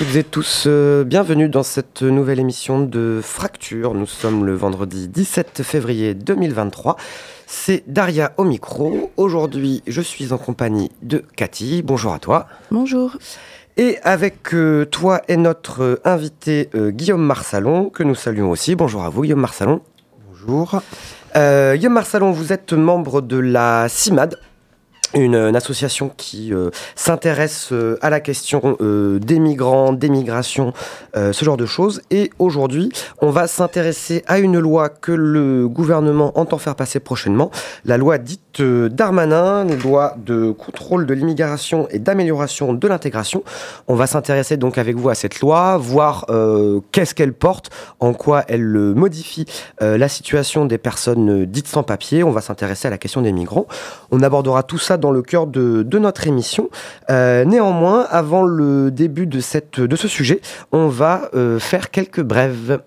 Toutes et tous, euh, bienvenue dans cette nouvelle émission de Fracture. Nous sommes le vendredi 17 février 2023. C'est Daria au micro. Aujourd'hui, je suis en compagnie de Cathy. Bonjour à toi. Bonjour. Et avec euh, toi et notre euh, invité Guillaume Marsalon, que nous saluons aussi. Bonjour à vous, Guillaume Marsalon. Bonjour. Guillaume Marsalon, vous êtes membre de la CIMAD, une, association qui euh, s'intéresse euh, à la question euh, des migrants, des migrations, ce genre de choses. Et aujourd'hui, on va s'intéresser à une loi que le gouvernement entend faire passer prochainement, la loi dite Darmanin, une loi de contrôle de l'immigration et d'amélioration de l'intégration. On va s'intéresser donc avec vous à cette loi, voir qu'est-ce qu'elle porte, en quoi elle modifie la situation des personnes dites sans papier. On va s'intéresser à la question des migrants. On abordera tout ça dans le cœur de, notre émission. Euh, néanmoins, avant le début de, cette, de ce sujet, on va euh, faire quelques brèves.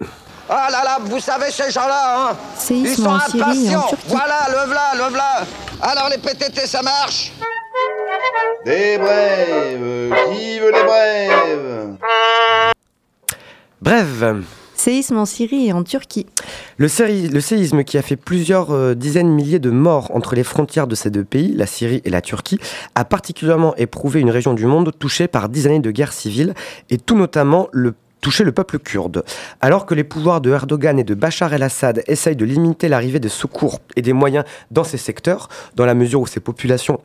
Ah là là, vous savez ces gens-là, hein Ils sont impatients. Voilà, le v'là, le v'là. Alors les PTT, ça marche Des brèves. Qui veut les brèves Brève. Séisme en Syrie et en Turquie. Le, séisme qui a fait plusieurs euh, dizaines de milliers de morts entre les frontières de ces deux pays, la Syrie et la Turquie, a particulièrement éprouvé une région du monde touchée par dix années de guerre civile et tout notamment le touché le peuple kurde. Alors que les pouvoirs de Erdogan et de Bachar el-Assad essayent de limiter l'arrivée des secours et des moyens dans ces secteurs, dans la mesure où ces populations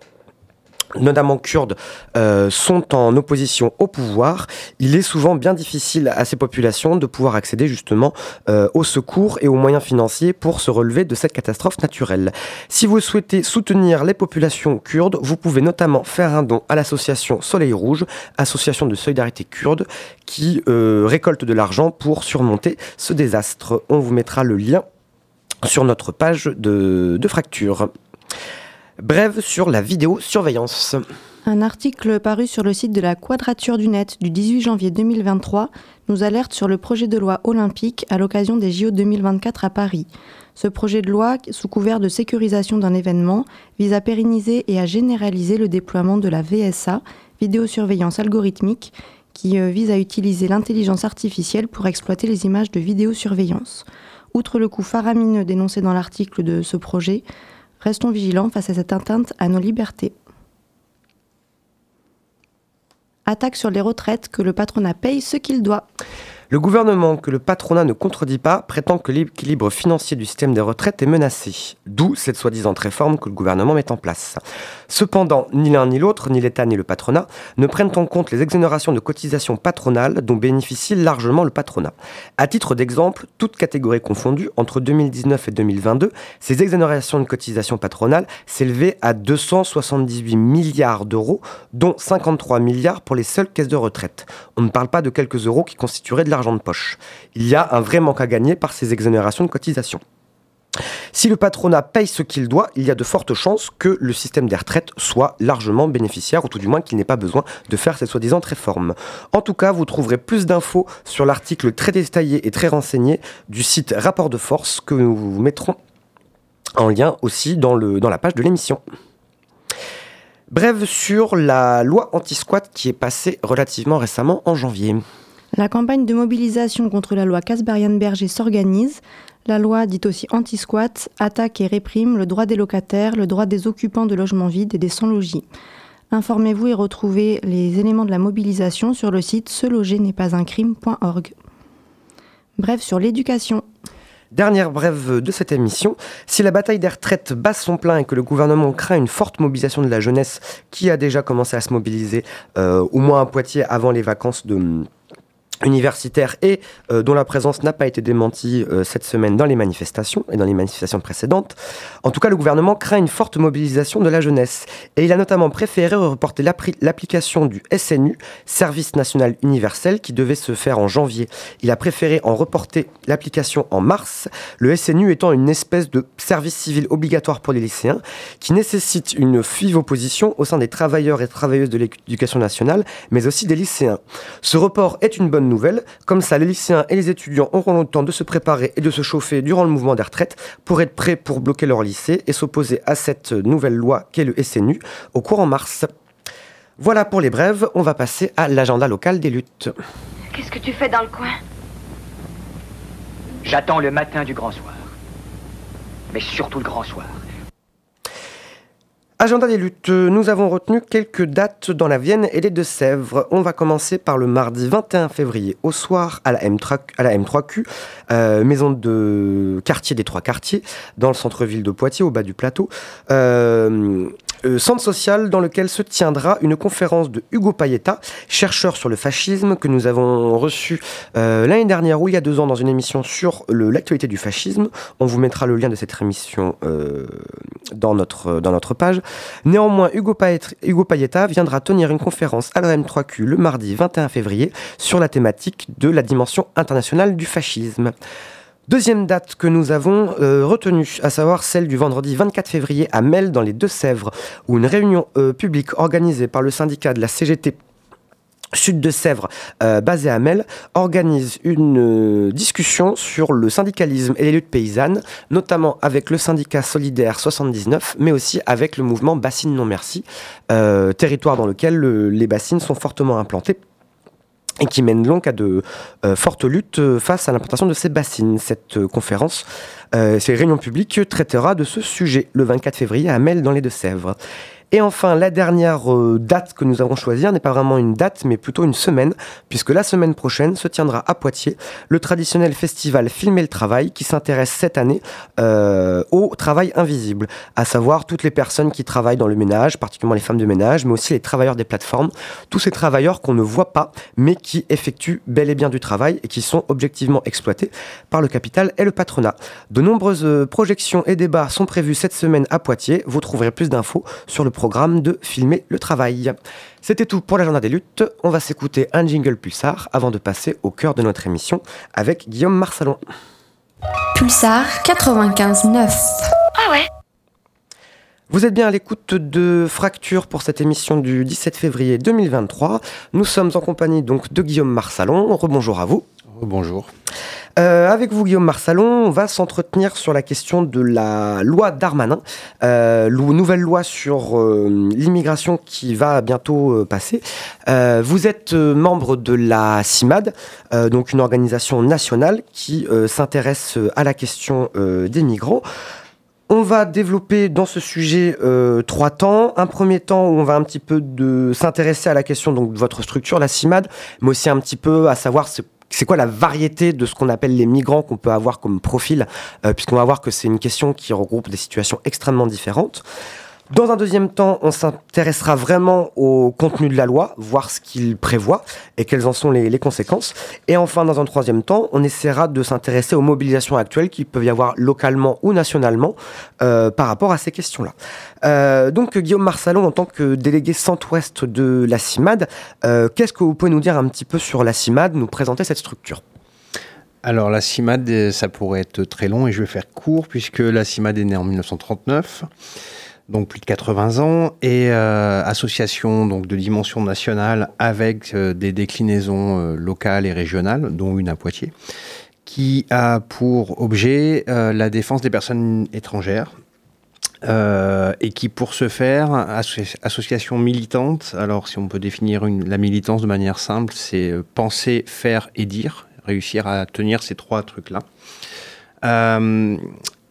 notamment kurdes, euh, sont en opposition au pouvoir, il est souvent bien difficile à ces populations de pouvoir accéder justement euh, aux secours et aux moyens financiers pour se relever de cette catastrophe naturelle. Si vous souhaitez soutenir les populations kurdes, vous pouvez notamment faire un don à l'association Soleil Rouge, association de solidarité kurde, qui euh, récolte de l'argent pour surmonter ce désastre. On vous mettra le lien sur notre page de, de fracture. Brève sur la vidéosurveillance. Un article paru sur le site de la Quadrature du Net du 18 janvier 2023 nous alerte sur le projet de loi olympique à l'occasion des JO 2024 à Paris. Ce projet de loi, sous couvert de sécurisation d'un événement, vise à pérenniser et à généraliser le déploiement de la VSA, vidéosurveillance algorithmique, qui euh, vise à utiliser l'intelligence artificielle pour exploiter les images de vidéosurveillance. Outre le coût faramineux dénoncé dans l'article de ce projet, Restons vigilants face à cette atteinte à nos libertés. Attaque sur les retraites que le patronat paye ce qu'il doit. Le gouvernement, que le patronat ne contredit pas, prétend que l'équilibre financier du système des retraites est menacé. D'où cette soi-disant réforme que le gouvernement met en place. Cependant, ni l'un ni l'autre, ni l'État ni le patronat, ne prennent en compte les exonérations de cotisations patronales dont bénéficie largement le patronat. À titre d'exemple, toutes catégories confondues, entre 2019 et 2022, ces exonérations de cotisations patronales s'élevaient à 278 milliards d'euros, dont 53 milliards pour les seules caisses de retraite. On ne parle pas de quelques euros qui constitueraient de l'argent de poche. Il y a un vrai manque à gagner par ces exonérations de cotisations. Si le patronat paye ce qu'il doit, il y a de fortes chances que le système des retraites soit largement bénéficiaire, ou tout du moins qu'il n'ait pas besoin de faire cette soi-disant réforme. En tout cas, vous trouverez plus d'infos sur l'article très détaillé et très renseigné du site Rapport de Force que nous vous mettrons en lien aussi dans, dans la page de l'émission. Bref, sur la loi anti-squat qui est passée relativement récemment en janvier. La campagne de mobilisation contre la loi Casbarian-Berger s'organise. La loi, dite aussi anti-squat, attaque et réprime le droit des locataires, le droit des occupants de logements vides et des sans-logis. Informez-vous et retrouvez les éléments de la mobilisation sur le site se loger n'est pas un crime.org. Bref, sur l'éducation. Dernière brève de cette émission, si la bataille des retraites bat son plein et que le gouvernement craint une forte mobilisation de la jeunesse qui a déjà commencé à se mobiliser euh, au moins à Poitiers avant les vacances de, universitaire et euh, dont la présence n'a pas été démentie euh, cette semaine dans les manifestations et dans les manifestations précédentes. En tout cas, le gouvernement craint une forte mobilisation de la jeunesse et il a notamment préféré reporter l'application du SNU, Service national universel, qui devait se faire en janvier. Il a préféré en reporter l'application en mars, le SNU étant une espèce de service civil obligatoire pour les lycéens qui nécessite une vive opposition au sein des travailleurs et travailleuses de l'éducation nationale, mais aussi des lycéens. Ce report est une bonne nouvelle. Comme ça, les lycéens et les étudiants auront le temps de se préparer et de se chauffer durant le mouvement des retraites pour être prêts pour bloquer leur lycée et s'opposer à cette nouvelle loi qu'est le SNU au courant mars. Voilà pour les brèves, on va passer à l'agenda local des luttes. Qu'est-ce que tu fais dans le coin? J'attends le matin du grand soir. Mais surtout le grand soir. Agenda des luttes, nous avons retenu quelques dates dans la Vienne et les Deux-Sèvres. On va commencer par le mardi 21 février au soir à la, M3, à la M3Q, euh, maison de quartier des trois quartiers, dans le centre-ville de Poitiers, au bas du plateau. Euh, euh, centre social dans lequel se tiendra une conférence de Hugo Payetta, chercheur sur le fascisme, que nous avons reçu euh, l'année dernière ou il y a deux ans dans une émission sur l'actualité du fascisme. On vous mettra le lien de cette émission euh, dans, notre, dans notre page. Néanmoins, Hugo, Payetta, Hugo Payetta viendra tenir une conférence à l'OM3Q le mardi 21 février sur la thématique de la dimension internationale du fascisme. Deuxième date que nous avons euh, retenue, à savoir celle du vendredi 24 février à Mel dans les Deux-Sèvres, où une réunion euh, publique organisée par le syndicat de la CGT Sud de Sèvres, euh, basée à Mel, organise une discussion sur le syndicalisme et les luttes paysannes, notamment avec le syndicat solidaire 79, mais aussi avec le mouvement Bassine Non Merci, territoire dans lequel les bassines sont fortement implantées et qui mène donc à de euh, fortes luttes euh, face à l'implantation de ces bassines. Cette euh, conférence, ces réunions publiques traitera de ce sujet le 24 février à Mel dans les Deux-Sèvres. Et enfin, la dernière euh, date que nous avons choisie n'est pas vraiment une date, mais plutôt une semaine, puisque la semaine prochaine se tiendra à Poitiers le traditionnel festival Filmer le Travail, qui s'intéresse cette année euh, au travail invisible, à savoir toutes les personnes qui travaillent dans le ménage, particulièrement les femmes de ménage, mais aussi les travailleurs des plateformes, tous ces travailleurs qu'on ne voit pas, mais qui effectuent bel et bien du travail et qui sont objectivement exploités par le capital et le patronat. De nombreuses euh, projections et débats sont prévus cette semaine à Poitiers. Vous trouverez plus d'infos sur le programme de Filmer le travail. C'était tout pour l'agenda des luttes. On va s'écouter un jingle pulsar avant de passer au cœur de notre émission avec Guillaume Marsalon. Pulsar 95.9. Ah ouais vous êtes bien à l'écoute de Fracture pour cette émission du 17 février 2023. Nous sommes en compagnie donc de Guillaume Marsalon. Rebonjour à vous. Bonjour. Euh, avec vous, Guillaume Marsalon, on va s'entretenir sur la question de la loi Darmanin, euh, nouvelle loi sur euh, l'immigration qui va bientôt passer. vous êtes membre de la CIMAD, donc une organisation nationale qui s'intéresse à la question des migrants. On va développer dans ce sujet trois temps. Un premier temps où on va un petit peu s'intéresser à la question donc de votre structure, la CIMAD, mais aussi un petit peu à savoir c'est quoi la variété de ce qu'on appelle les migrants qu'on peut avoir comme profil, euh, puisqu'on va voir que c'est une question qui regroupe des situations extrêmement différentes. Dans un deuxième temps, on s'intéressera vraiment au contenu de la loi, voir ce qu'il prévoit et quelles en sont les, conséquences. Et enfin, dans un troisième temps, on essaiera de s'intéresser aux mobilisations actuelles qui peuvent y avoir localement ou nationalement euh, par rapport à ces questions-là. Euh, donc, Guillaume Marsalon, en tant que délégué centre-ouest de la CIMAD, euh, qu'est-ce que vous pouvez nous dire un petit peu sur la CIMAD, nous présenter cette structure? Alors la CIMAD, ça pourrait être très long et je vais faire court puisque la CIMAD est née en 1939 donc plus de 80 ans, et euh, association donc de dimension nationale avec euh, des déclinaisons euh, locales et régionales, dont une à Poitiers, qui a pour objet la défense des personnes étrangères. et qui, pour ce faire, association militante. Alors, si on peut définir la militance de manière simple, c'est penser, faire et dire, réussir à tenir ces trois trucs-là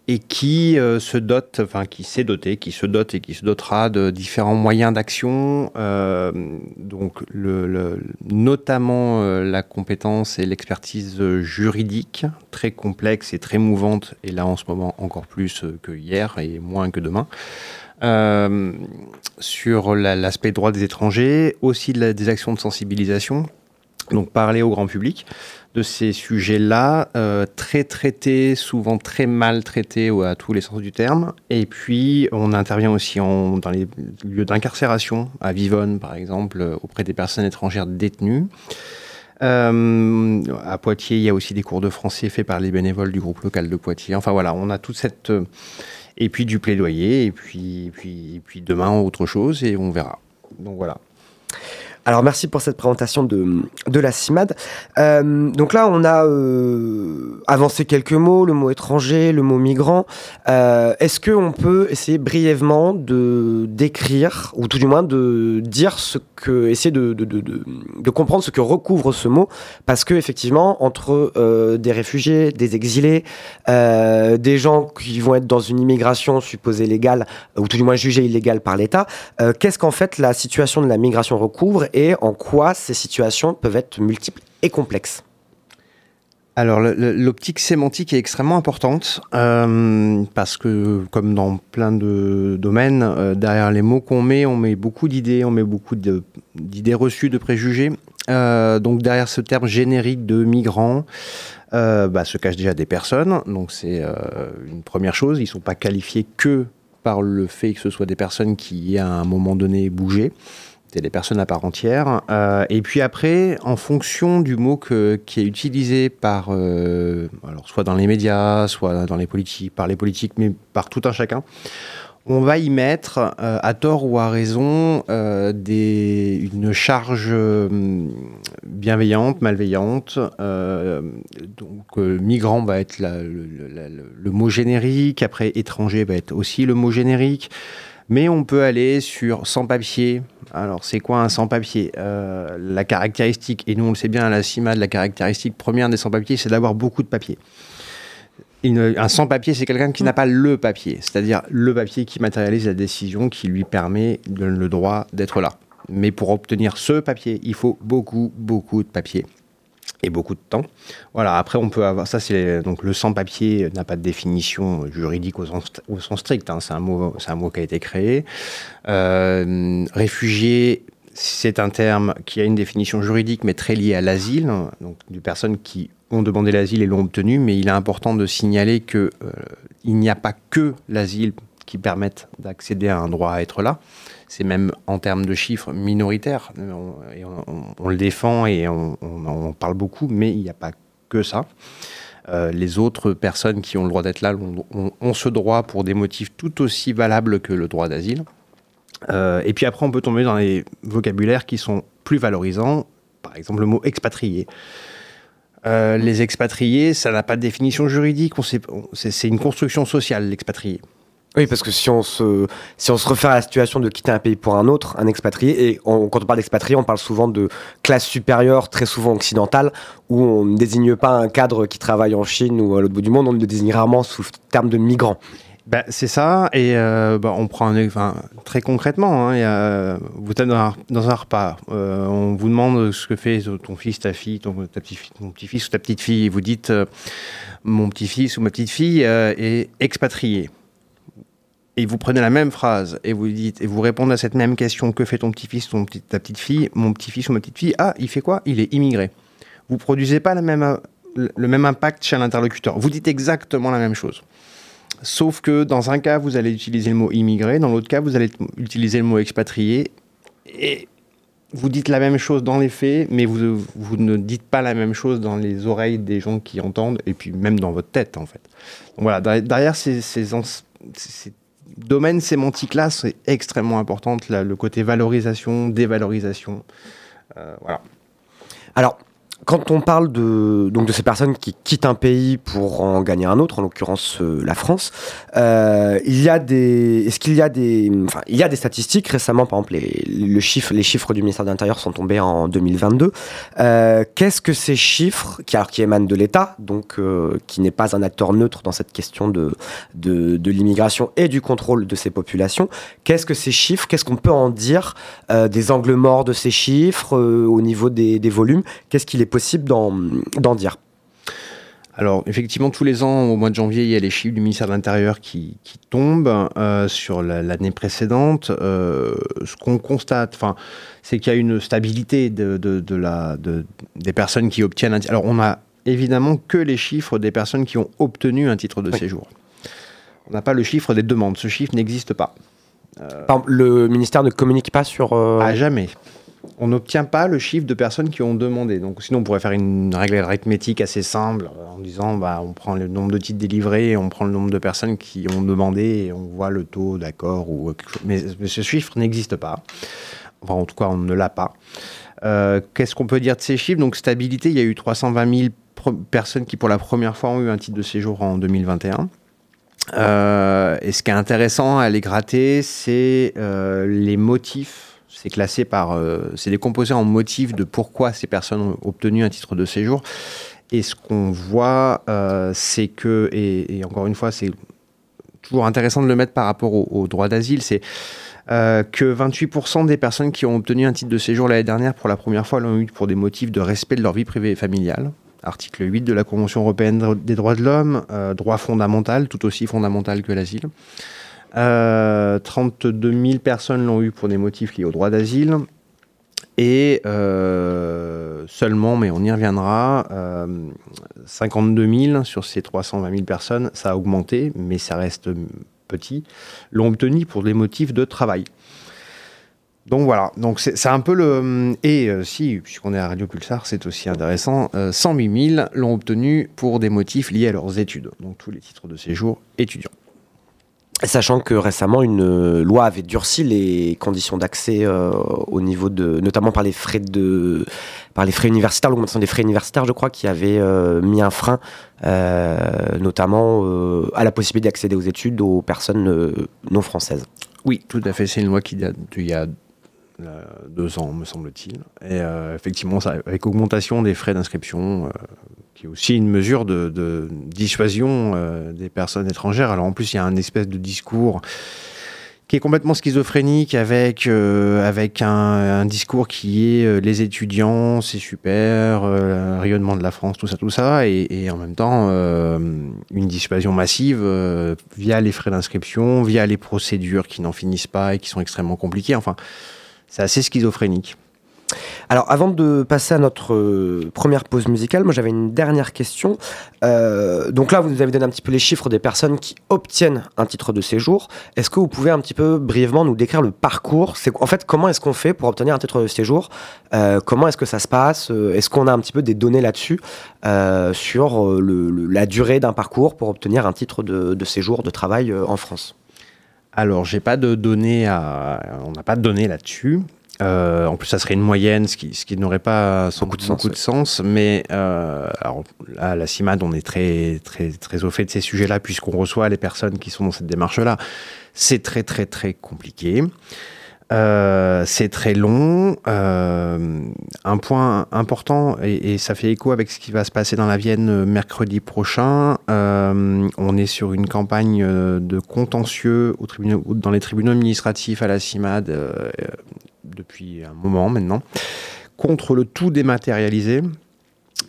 et qui euh, se dote, enfin qui s'est doté, qui se dote et qui se dotera de différents moyens d'action, euh, donc notamment euh, la compétence et l'expertise juridique, très complexe et très mouvante, et là en ce moment encore plus que hier et moins que demain. sur l'aspect droit des étrangers, aussi des actions de sensibilisation, donc parler au grand public de ces sujets-là, euh, très traités, souvent très mal traités à tous les sens du terme. Et puis, on intervient aussi dans les lieux d'incarcération, à Vivonne par exemple, auprès des personnes étrangères détenues. Euh, à Poitiers, il y a aussi des cours de français faits par les bénévoles du groupe local de Poitiers. Enfin voilà, on a toute cette... Euh, et puis du plaidoyer, et puis, et puis demain autre chose, et on verra. Donc voilà. Alors merci pour cette présentation de, de la CIMAD. Euh, donc là, on a euh, avancé quelques mots, le mot étranger, le mot migrant. Euh, Est-ce qu'on peut essayer brièvement de décrire, ou tout du moins de dire ce que, essayer de, de, de, de, comprendre ce que recouvre ce mot? Parce que effectivement, entre euh, des réfugiés, des exilés, euh, des gens qui vont être dans une immigration supposée légale, ou tout du moins jugée illégale par l'État, euh, qu'est-ce qu'en fait la situation de la migration recouvre et en quoi ces situations peuvent être multiples et complexes Alors, l'optique sémantique est extrêmement importante euh, parce que, comme dans plein de domaines, euh, derrière les mots qu'on met, on met beaucoup d'idées, on met beaucoup d'idées reçues, de préjugés. Euh, donc, derrière ce terme générique de migrants, euh, bah, se cachent déjà des personnes. Donc, c'est une première chose. Ils ne sont pas qualifiés que par le fait que ce soit des personnes qui, à un moment donné, bougé. Des personnes à part entière. Euh, et puis après, en fonction du mot que- qui est utilisé par, euh, alors soit dans les médias, soit dans les politiques, par les politiques, mais par tout un chacun, on va y mettre, euh, à tort ou à raison, des, une charge euh, bienveillante, malveillante. Donc, migrant va être le mot générique, après étranger va être aussi le mot générique. Mais on peut aller sur sans-papier. Alors, c'est quoi un sans-papier? Euh, La caractéristique, et nous on le sait bien à la CIMAD, la caractéristique première des sans-papiers, c'est d'avoir beaucoup de papier. Un sans-papier, c'est quelqu'un qui n'a pas le papier, c'est-à-dire le papier qui matérialise la décision qui lui permet, le droit d'être là. Mais pour obtenir ce papier, il faut beaucoup, beaucoup de papier et beaucoup de temps. Voilà, après on peut avoir, ça c'est donc le sans-papier n'a pas de définition juridique au sens, strict, hein, c'est un, mot- c'est un mot qui a été créé. Euh, réfugié, c'est un terme qui a une définition juridique mais très lié à l'asile, donc des personnes qui ont demandé l'asile et l'ont obtenu, mais il est important de signaler que euh, il n'y a pas que l'asile qui permette d'accéder à un droit à être là. C'est même en termes de chiffres minoritaires. Euh, On, le défend et on, en parle beaucoup, mais il n'y a pas que ça. Euh, les autres personnes qui ont le droit d'être là ont, ce droit pour des motifs tout aussi valables que le droit d'asile. Euh, et puis après, on peut tomber dans les vocabulaires qui sont plus valorisants. Par exemple, le mot expatrié. Euh, les expatriés, ça n'a pas de définition juridique. c'est une construction sociale, l'expatrié. Oui, parce que si on, se, si on se réfère à la situation de quitter un pays pour un autre, un expatrié, et on- quand on parle d'expatrié, on parle souvent de classe supérieure, très souvent occidentale, où on ne désigne pas un cadre qui travaille en Chine ou à l'autre bout du monde, on le désigne rarement sous le terme de migrant. Ben, c'est ça, et euh, bah, on prend un, enfin, très concrètement, hein, a- vous êtes dans un, repas, euh, on vous demande ce que fait ton fils, ta fille, ton, petit, ton petit-fils ou ta petite fille, et vous dites euh, mon petit-fils ou ma petite fille euh, est expatrié. Et vous prenez la même phrase et vous dites et vous répondez à cette même question que fait ton petit-fils, ton petit, ta petite fille, mon petit-fils ou ma petite fille, ah il fait quoi? Il est immigré. Vous produisez pas la même, le même impact chez l'interlocuteur. Vous dites exactement la même chose. Sauf que dans un cas, vous allez utiliser le mot immigré, dans l'autre cas, vous allez utiliser le mot expatrié. Et vous dites la même chose dans les faits, mais vous, vous ne dites pas la même chose dans les oreilles des gens qui entendent, et puis même dans votre tête, en fait. Voilà, derrière- ces domaines sémantiques-là, c'est extrêmement important, le côté valorisation, dévalorisation. Euh, voilà. Alors, quand on parle de, donc de ces personnes qui quittent un pays pour en gagner un autre, en l'occurrence euh, la France, euh, il y a des, est-ce qu'il y a des, il y a des statistiques récemment, par exemple, les, le chiffre, les chiffres du ministère de l'Intérieur sont tombés en 2022. Euh, qu'est-ce que ces chiffres, qui, émanent de l'État, donc qui n'est pas un acteur neutre dans cette question de, de, l'immigration et du contrôle de ces populations, qu'est-ce que ces chiffres, qu'est-ce qu'on peut en dire des angles morts de ces chiffres au niveau des, des volumes Qu'est-ce qu'il possible d'en dire Alors, effectivement, tous les ans, au mois de janvier, il y a les chiffres du ministère de l'Intérieur qui, qui tombent euh, sur la- l'année précédente. Euh, ce qu'on constate, c'est qu'il y a une stabilité de, de- de la, de- des personnes qui obtiennent un titre. Alors, on a évidemment que les chiffres des personnes qui ont obtenu un titre de Oui. séjour. On n'a pas le chiffre des demandes. Ce chiffre n'existe pas. Exemple, Le ministère ne communique pas sur... euh, À jamais. On n'obtient pas le chiffre de personnes qui ont demandé. Donc, sinon, on pourrait faire une règle arithmétique assez simple euh, en disant bah, on prend le nombre de titres délivrés, on prend le nombre de personnes qui ont demandé et on voit le taux d'accord. Mais, ce chiffre n'existe pas. En tout cas, on ne l'a pas. Euh, Qu'est-ce qu'on peut dire de ces chiffres? Donc, stabilité, il y a eu 320 000 personnes qui, pour la première fois, ont eu un titre de séjour en 2021. Euh, et ce qui est intéressant à les gratter, c'est les motifs. C'est classé par. Euh, c'est décomposé en motifs de pourquoi ces personnes ont obtenu un titre de séjour. Et ce qu'on voit, euh, c'est que, et, encore une fois, c'est toujours intéressant de le mettre par rapport au, au droit d'asile, c'est euh, que 28% des personnes qui ont obtenu un titre de séjour l'année dernière pour la première fois l'ont eu pour des motifs de respect de leur vie privée et familiale. Article 8 de la Convention européenne des droits de l'homme, euh, droit fondamental, tout aussi fondamental que l'asile. Euh, 32 000 personnes l'ont eu pour des motifs liés au droit d'asile. Et euh, seulement, mais on y reviendra, euh, 52 000 sur ces 320 000 personnes, ça a augmenté, mais ça reste petit, l'ont obtenu pour des motifs de travail. Donc voilà, donc c'est un peu le... Et euh, si, puisqu'on est à Radio Pulsar, c'est aussi intéressant, euh, 108 000 l'ont obtenu pour des motifs liés à leurs études, donc tous les titres de séjour étudiants. Sachant que récemment, une loi avait durci les conditions d'accès euh, au niveau de, notamment par les frais de, par les frais universitaires, l'augmentation des frais universitaires, je crois, qui avait euh, mis un frein, euh, notamment euh, à la possibilité d'accéder aux études aux personnes euh, non françaises. Oui, tout à fait. C'est une loi qui date d'il y a euh, deux ans, me semble-t-il. Et euh, effectivement, ça, avec augmentation des frais d'inscription, euh, qui est aussi une mesure de, dissuasion euh, des personnes étrangères. Alors en plus, il y a un espèce de discours qui est complètement schizophrénique avec, euh, avec un, discours qui est euh, les étudiants, c'est super, euh, rayonnement de la France, tout ça, tout ça, et, et en même temps euh, une dissuasion massive euh, via les frais d'inscription, via les procédures qui n'en finissent pas et qui sont extrêmement compliquées. Enfin, c'est assez schizophrénique. Alors, avant de passer à notre euh, première pause musicale, moi j'avais une dernière question. Euh, donc là, vous nous avez donné un petit peu les chiffres des personnes qui obtiennent un titre de séjour. Est-ce que vous pouvez un petit peu brièvement nous décrire le parcours? En fait comment est-ce qu'on fait pour obtenir un titre de séjour? Euh, Comment est-ce que ça se passe? Est-ce qu'on a un petit peu des données là-dessus sur la durée d'un parcours pour obtenir un titre de, séjour de travail en France? Alors, j'ai pas de données à, on n'a pas de données là-dessus. Euh, en plus, ça serait une moyenne, ce qui, ce qui n'aurait pas sans Beaucoup de beaucoup sens, de sens. Mais euh, alors, à la CIMAD, on est très, très, très au fait de ces sujets-là, puisqu'on reçoit les personnes qui sont dans cette démarche-là. C'est très, très, très compliqué. Euh, c'est très long. Euh, un point important, et, ça fait écho avec ce qui va se passer dans la Vienne euh, mercredi prochain. On est sur une campagne de contentieux au tribunal, dans les tribunaux administratifs à la CIMAD depuis un moment maintenant, contre le tout dématérialisé.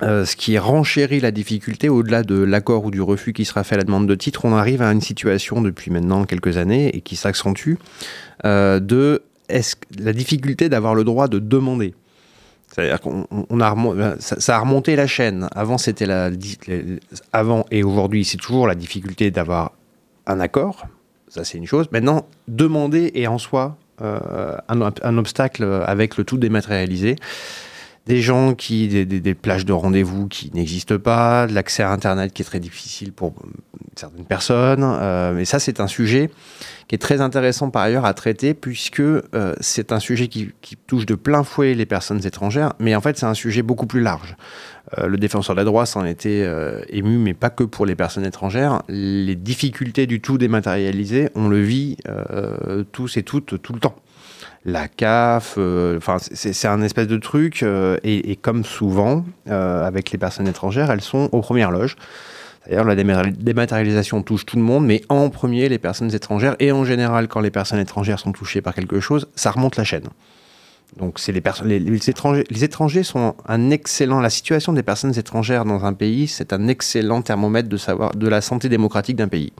Ce qui renchérit la difficulté au-delà de l'accord ou du refus qui sera fait à la demande de titre, on arrive à une situation depuis maintenant quelques années et qui s'accentue de est-ce la difficulté d'avoir le droit de demander? C'est-à-dire qu'on on- on a remo- ça, a remonté la chaîne. Avant, c'était la, avant et aujourd'hui, c'est toujours la difficulté d'avoir un accord. Ça, c'est une chose. Maintenant, demander est en soi euh, un obstacle avec le tout dématérialisé. Des gens qui, des, plages de rendez-vous qui n'existent pas, de l'accès à Internet qui est très difficile pour euh, certaines personnes. Euh, mais ça, c'est un sujet qui est très intéressant par ailleurs à traiter puisque euh, c'est un sujet qui, touche de plein fouet les personnes étrangères, mais en fait c'est un sujet beaucoup plus large. Euh, le défenseur de la droite s'en était ému, mais pas que pour les personnes étrangères. Les difficultés du tout dématérialisé, on le vit tous et toutes tout le temps. La CAF, euh, enfin c'est un espèce de truc, euh, et, comme souvent euh, avec les personnes étrangères, elles sont aux premières loges. D'ailleurs, la dématéri- dématérialisation touche tout le monde, mais en premier les personnes étrangères. Et en général, quand les personnes étrangères sont touchées par quelque chose, ça remonte la chaîne. Donc, c'est les, les étrangers, les étrangers sont un excellent. La situation des personnes étrangères dans un pays, c'est un excellent thermomètre de savoir de la santé démocratique d'un pays.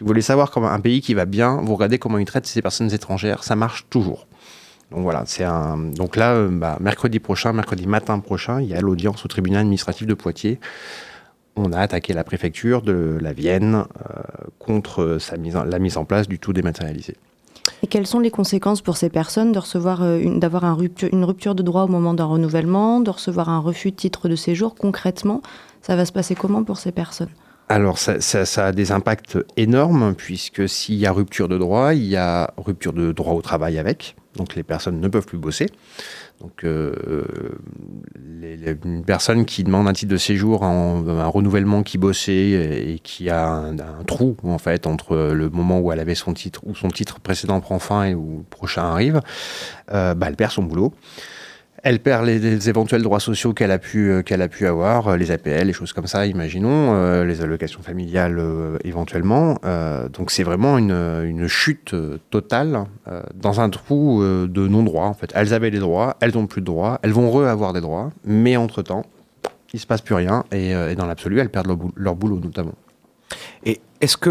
Si vous voulez savoir comment un pays qui va bien, vous regardez comment il traite ces personnes étrangères. Ça marche toujours. Donc voilà, c'est un. Donc là, euh, bah, mercredi prochain, mercredi matin prochain, il y a l'audience au tribunal administratif de Poitiers on a attaqué la préfecture de la Vienne euh, contre en- la mise en place du tout dématérialisé. Et quelles sont les conséquences pour ces personnes de recevoir euh, d'avoir une rupture de droit au moment d'un renouvellement, de recevoir un refus de titre de séjour Concrètement, ça va se passer comment pour ces personnes? Alors ça, ça- a des impacts énormes puisque s'il y a rupture de droit, il y a rupture de droit au travail avec. Donc les personnes ne peuvent plus bosser. Donc euh, les- une personne qui demande un titre de séjour un renouvellement qui bossait et, qui a un, un trou en fait entre le moment où elle avait son titre où son titre précédent prend fin et où le prochain arrive, euh, bah, elle perd son boulot. Elle perd les, éventuels droits sociaux qu'elle a pu euh, qu'elle a pu avoir, euh, les APL, les choses comme ça, imaginons, euh, les allocations familiales éventuellement. Donc c'est vraiment une, une chute totale dans un trou de non-droit en fait. Elles avaient des droits, elles n'ont plus de droits, elles vont re-avoir des droits, mais entre-temps, il se passe plus rien et, dans l'absolu, elles perdent leur boulot notamment. Est-ce que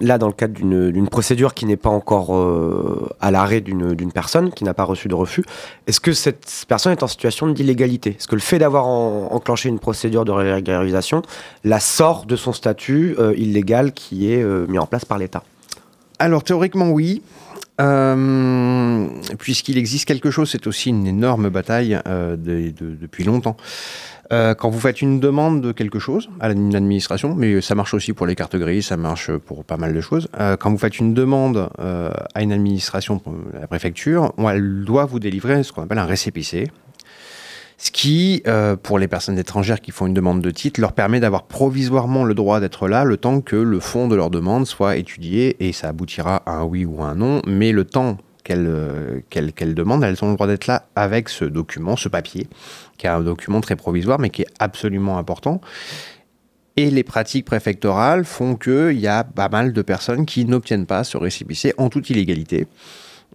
là, dans le cadre d'une procédure qui n'est pas encore euh, à l'arrêt d'une personne, qui n'a pas reçu de refus, est-ce que cette personne est en situation d'illégalité? Est-ce que le fait d'avoir en- enclenché une procédure de régularisation la sort de son statut euh, illégal qui est euh, mis en place par l'État? Alors théoriquement oui, puisqu'il existe quelque chose, c'est aussi une énorme bataille de- de- depuis longtemps. Euh, quand vous faites une demande de quelque chose à une administration, mais ça marche aussi pour les cartes grises, ça marche pour pas mal de choses. Euh, quand vous faites une demande euh, à une administration, la préfecture, elle doit vous délivrer ce qu'on appelle un récépissé. Ce qui, pour les personnes étrangères qui font une demande de titre, leur permet d'avoir provisoirement le droit d'être là le temps que le fond de leur demande soit étudié et ça aboutira à un oui ou un non. Mais le temps qu'elles euh, qu'elles demandent, elles ont le droit d'être là avec ce document, ce papier, qui est un document très provisoire mais qui est absolument important. Et les pratiques préfectorales font qu'il y a pas mal de personnes qui n'obtiennent pas ce récépissé en toute illégalité.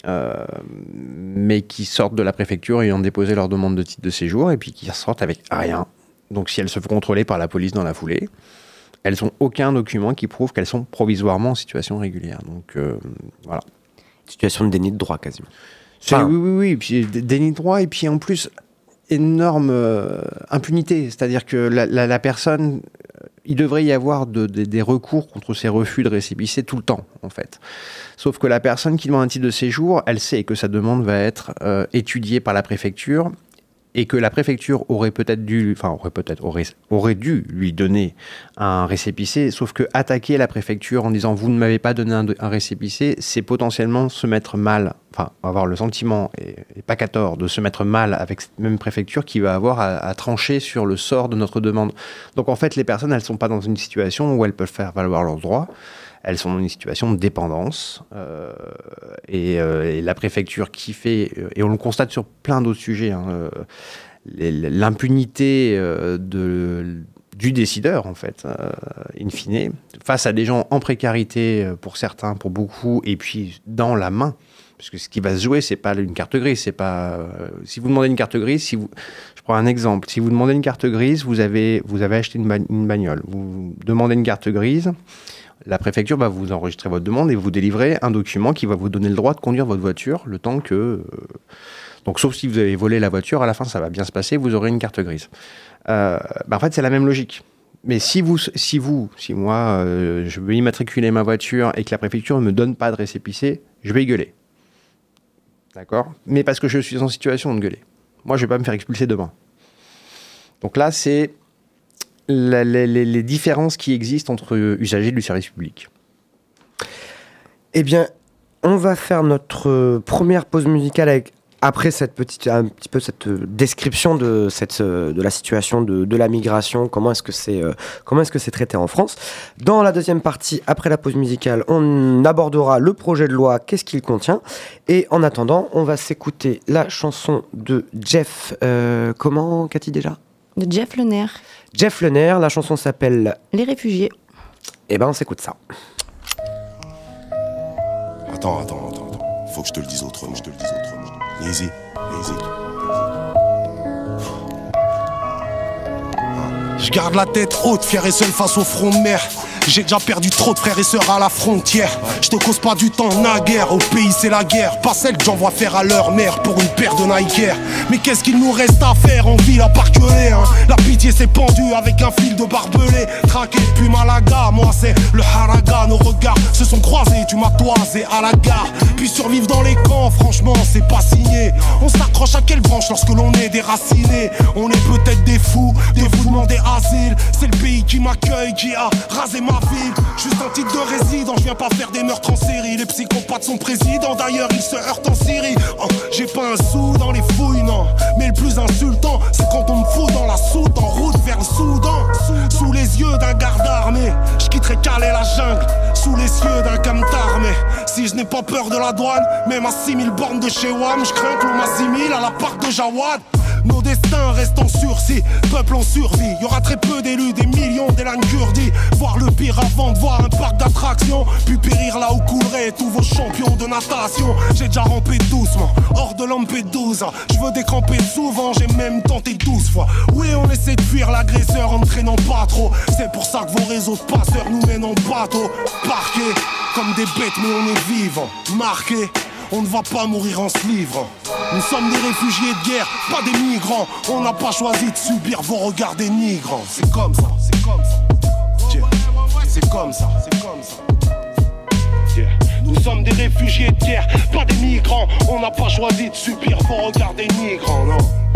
euh, mais qui sortent de la préfecture ayant déposé leur demande de titre de séjour et puis qui ressortent avec rien. Donc si elles se font contrôler par la police dans la foulée, elles n'ont aucun document qui prouve qu'elles sont provisoirement en situation régulière. Donc euh, voilà. Situation de déni de droit quasiment. Enfin- oui, oui, oui. Puis déni de droit et puis en plus énorme euh, impunité. C'est-à-dire que la, la- la personne, euh, il devrait y avoir de- de- des recours contre ces refus de récépissé tout le temps, en fait. Sauf que la personne qui demande un titre de séjour, elle sait que sa demande va être euh, étudiée par la préfecture et que la préfecture aurait peut-être dû, enfin aurait peut-être aurait, aurait dû lui donner un récépissé, sauf que attaquer la préfecture en disant vous ne m'avez pas donné un, un récépissé, c'est potentiellement se mettre mal, enfin avoir le sentiment et, pas qu'à tort de se mettre mal avec cette même préfecture qui va avoir à, à trancher sur le sort de notre demande. Donc en fait les personnes elles sont pas dans une situation où elles peuvent faire valoir leurs droits. Elles sont dans une situation de dépendance euh, et, euh, et la préfecture qui fait, euh, et on le constate sur plein d'autres sujets, hein, l'impunité de, du décideur, en fait, euh, in fine, face à des gens en précarité pour certains, pour beaucoup, et puis dans la main. Parce que ce qui va se jouer, c'est pas une carte grise. C'est pas. si vous demandez une carte grise, si vous, je prends un exemple. Si vous demandez une carte grise, vous avez, vous avez acheté une, une bagnole. Vous demandez une carte grise. La préfecture va vous enregistrer votre demande et vous délivrer un document qui va vous donner le droit de conduire votre voiture le temps que. euh, donc, sauf si vous avez volé la voiture, à la fin, ça va bien se passer, vous aurez une carte grise. Euh, bah, en fait, c'est la même logique. Mais si vous, si vous, si moi, euh, je veux immatriculer ma voiture et que la préfecture ne me donne pas de récépissé, je vais gueuler. D'accord? Mais parce que je suis en situation de gueuler. Moi, je vais pas me faire expulser demain. Donc là, c'est les, différences qui existent entre usagers du service public. Eh bien, on va faire notre euh, première pause musicale après cette petite un petit peu cette euh, description de cette euh, de la situation de, de la migration, comment est-ce que c'est est-ce traité en France. Dans la deuxième partie, après la pause musicale, on abordera le projet de loi, qu'est-ce qu'il contient, et en attendant, on va s'écouter la chanson de Jeff. comment, Cathy déjà? De Jeff Lener, Jeff Lenner. La chanson s'appelle. Les réfugiés. Eh ben, on s'écoute ça. Attends, attends, attends, attends. Faut que je te le dise autrement. Je te le dise autrement. Easy, easy. Je garde la tête haute, fier et seul face au front de mer. J'ai déjà perdu trop de frères et sœurs à la frontière. Je te cause pas du temps naguère, au pays c'est la guerre. Pas celle que j'envoie faire à leur mère pour une paire de Nike Air. Mais qu'est-ce qu'il nous reste à faire en ville à part hein? La pitié s'est pendue avec un fil de barbelé. Traqué depuis Malaga, moi c'est le haraga. Nos regards se sont croisés, tu m'as toisé à la gare. Puis survivre dans les camps, franchement c'est pas signé. On s'accroche à quelle branche lorsque l'on est déraciné? On est peut-être des fous, des fous de demander asile. C'est le pays qui m'accueille, qui a rasé ma ville. Juste un titre de résident, je viens pas faire des meurtres en série. Les psychopathes sont présidents, d'ailleurs ils se heurtent en Syrie. Oh, J'ai pas un sou dans les fouilles, non. Mais le plus insultant, c'est quand on me fout dans la soute en route vers le Soudan. Sous les yeux d'un garde armé, je quitterai Calais la jungle. Sous les yeux d'un camtar, mais si je n'ai pas peur de la douane, même à 6000 bornes de chez WAM, je crains que l'on m'assimile à la part de Jawad. Nos destins restent en sursis, peuple en survie. Y aura très peu d'élus, des millions d'élangues kurdis. Voir le pire avant de voir un parc d'attractions. Puis périr là où couleraient tous vos champions de natation. J'ai déjà rampé doucement, hors de Lampedusa. Je veux décamper souvent, j'ai même tenté douze fois. Oui, on essaie de fuir l'agresseur en ne traînant pas trop. C'est pour ça que vos réseaux de passeurs nous mènent en bateau. Parqués comme des bêtes, mais on est vivants. Marqués. On ne va pas mourir en se livrant. Nous sommes des réfugiés de guerre, pas des migrants. On n'a pas choisi de subir vos regards dénigrants. C'est comme ça, c'est comme ça. C'est comme ça, c'est comme ça. Nous sommes des réfugiés de guerre, pas des migrants. On n'a pas choisi de subir vos regards dénigrants, non.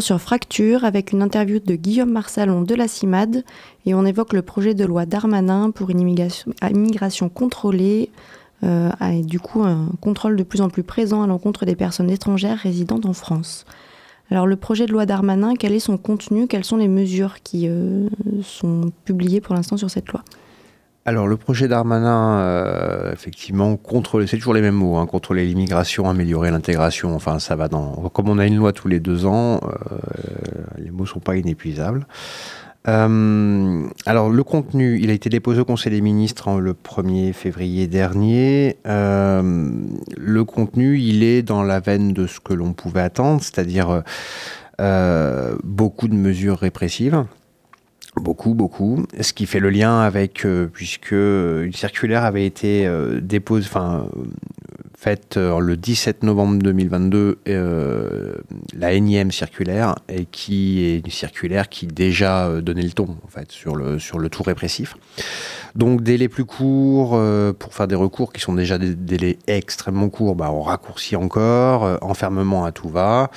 Sur Fracture avec une interview de Guillaume Marsalon de la CIMAD et on évoque le projet de loi Darmanin pour une immigration, immigration contrôlée euh, et du coup un contrôle de plus en plus présent à l'encontre des personnes étrangères résidant en France. Alors le projet de loi Darmanin, quel est son contenu? Quelles sont les mesures qui euh, sont publiées pour l'instant sur cette loi? Alors, le projet Darmanin, euh, effectivement, contrôler, c'est toujours les mêmes mots, hein, contrôler l'immigration, améliorer l'intégration, enfin, ça va dans. Comme on a une loi tous les deux ans, euh, les mots sont pas inépuisables. Euh, alors, le contenu, il a été déposé au Conseil des ministres hein, le 1er février dernier. Le contenu, il est dans la veine de ce que l'on pouvait attendre, c'est-à-dire beaucoup de mesures répressives. Beaucoup, beaucoup. Ce qui fait le lien avec, euh, puisque une circulaire avait été euh, déposée, enfin, faite euh, le 17 novembre 2022, euh, la énième circulaire, et qui est une circulaire qui déjà euh, donnait le ton, en fait, sur le, sur le tout répressif. Donc, délais plus courts euh, pour faire des recours qui sont déjà des délais extrêmement courts, bah, on raccourcit encore, enfermement à tout va,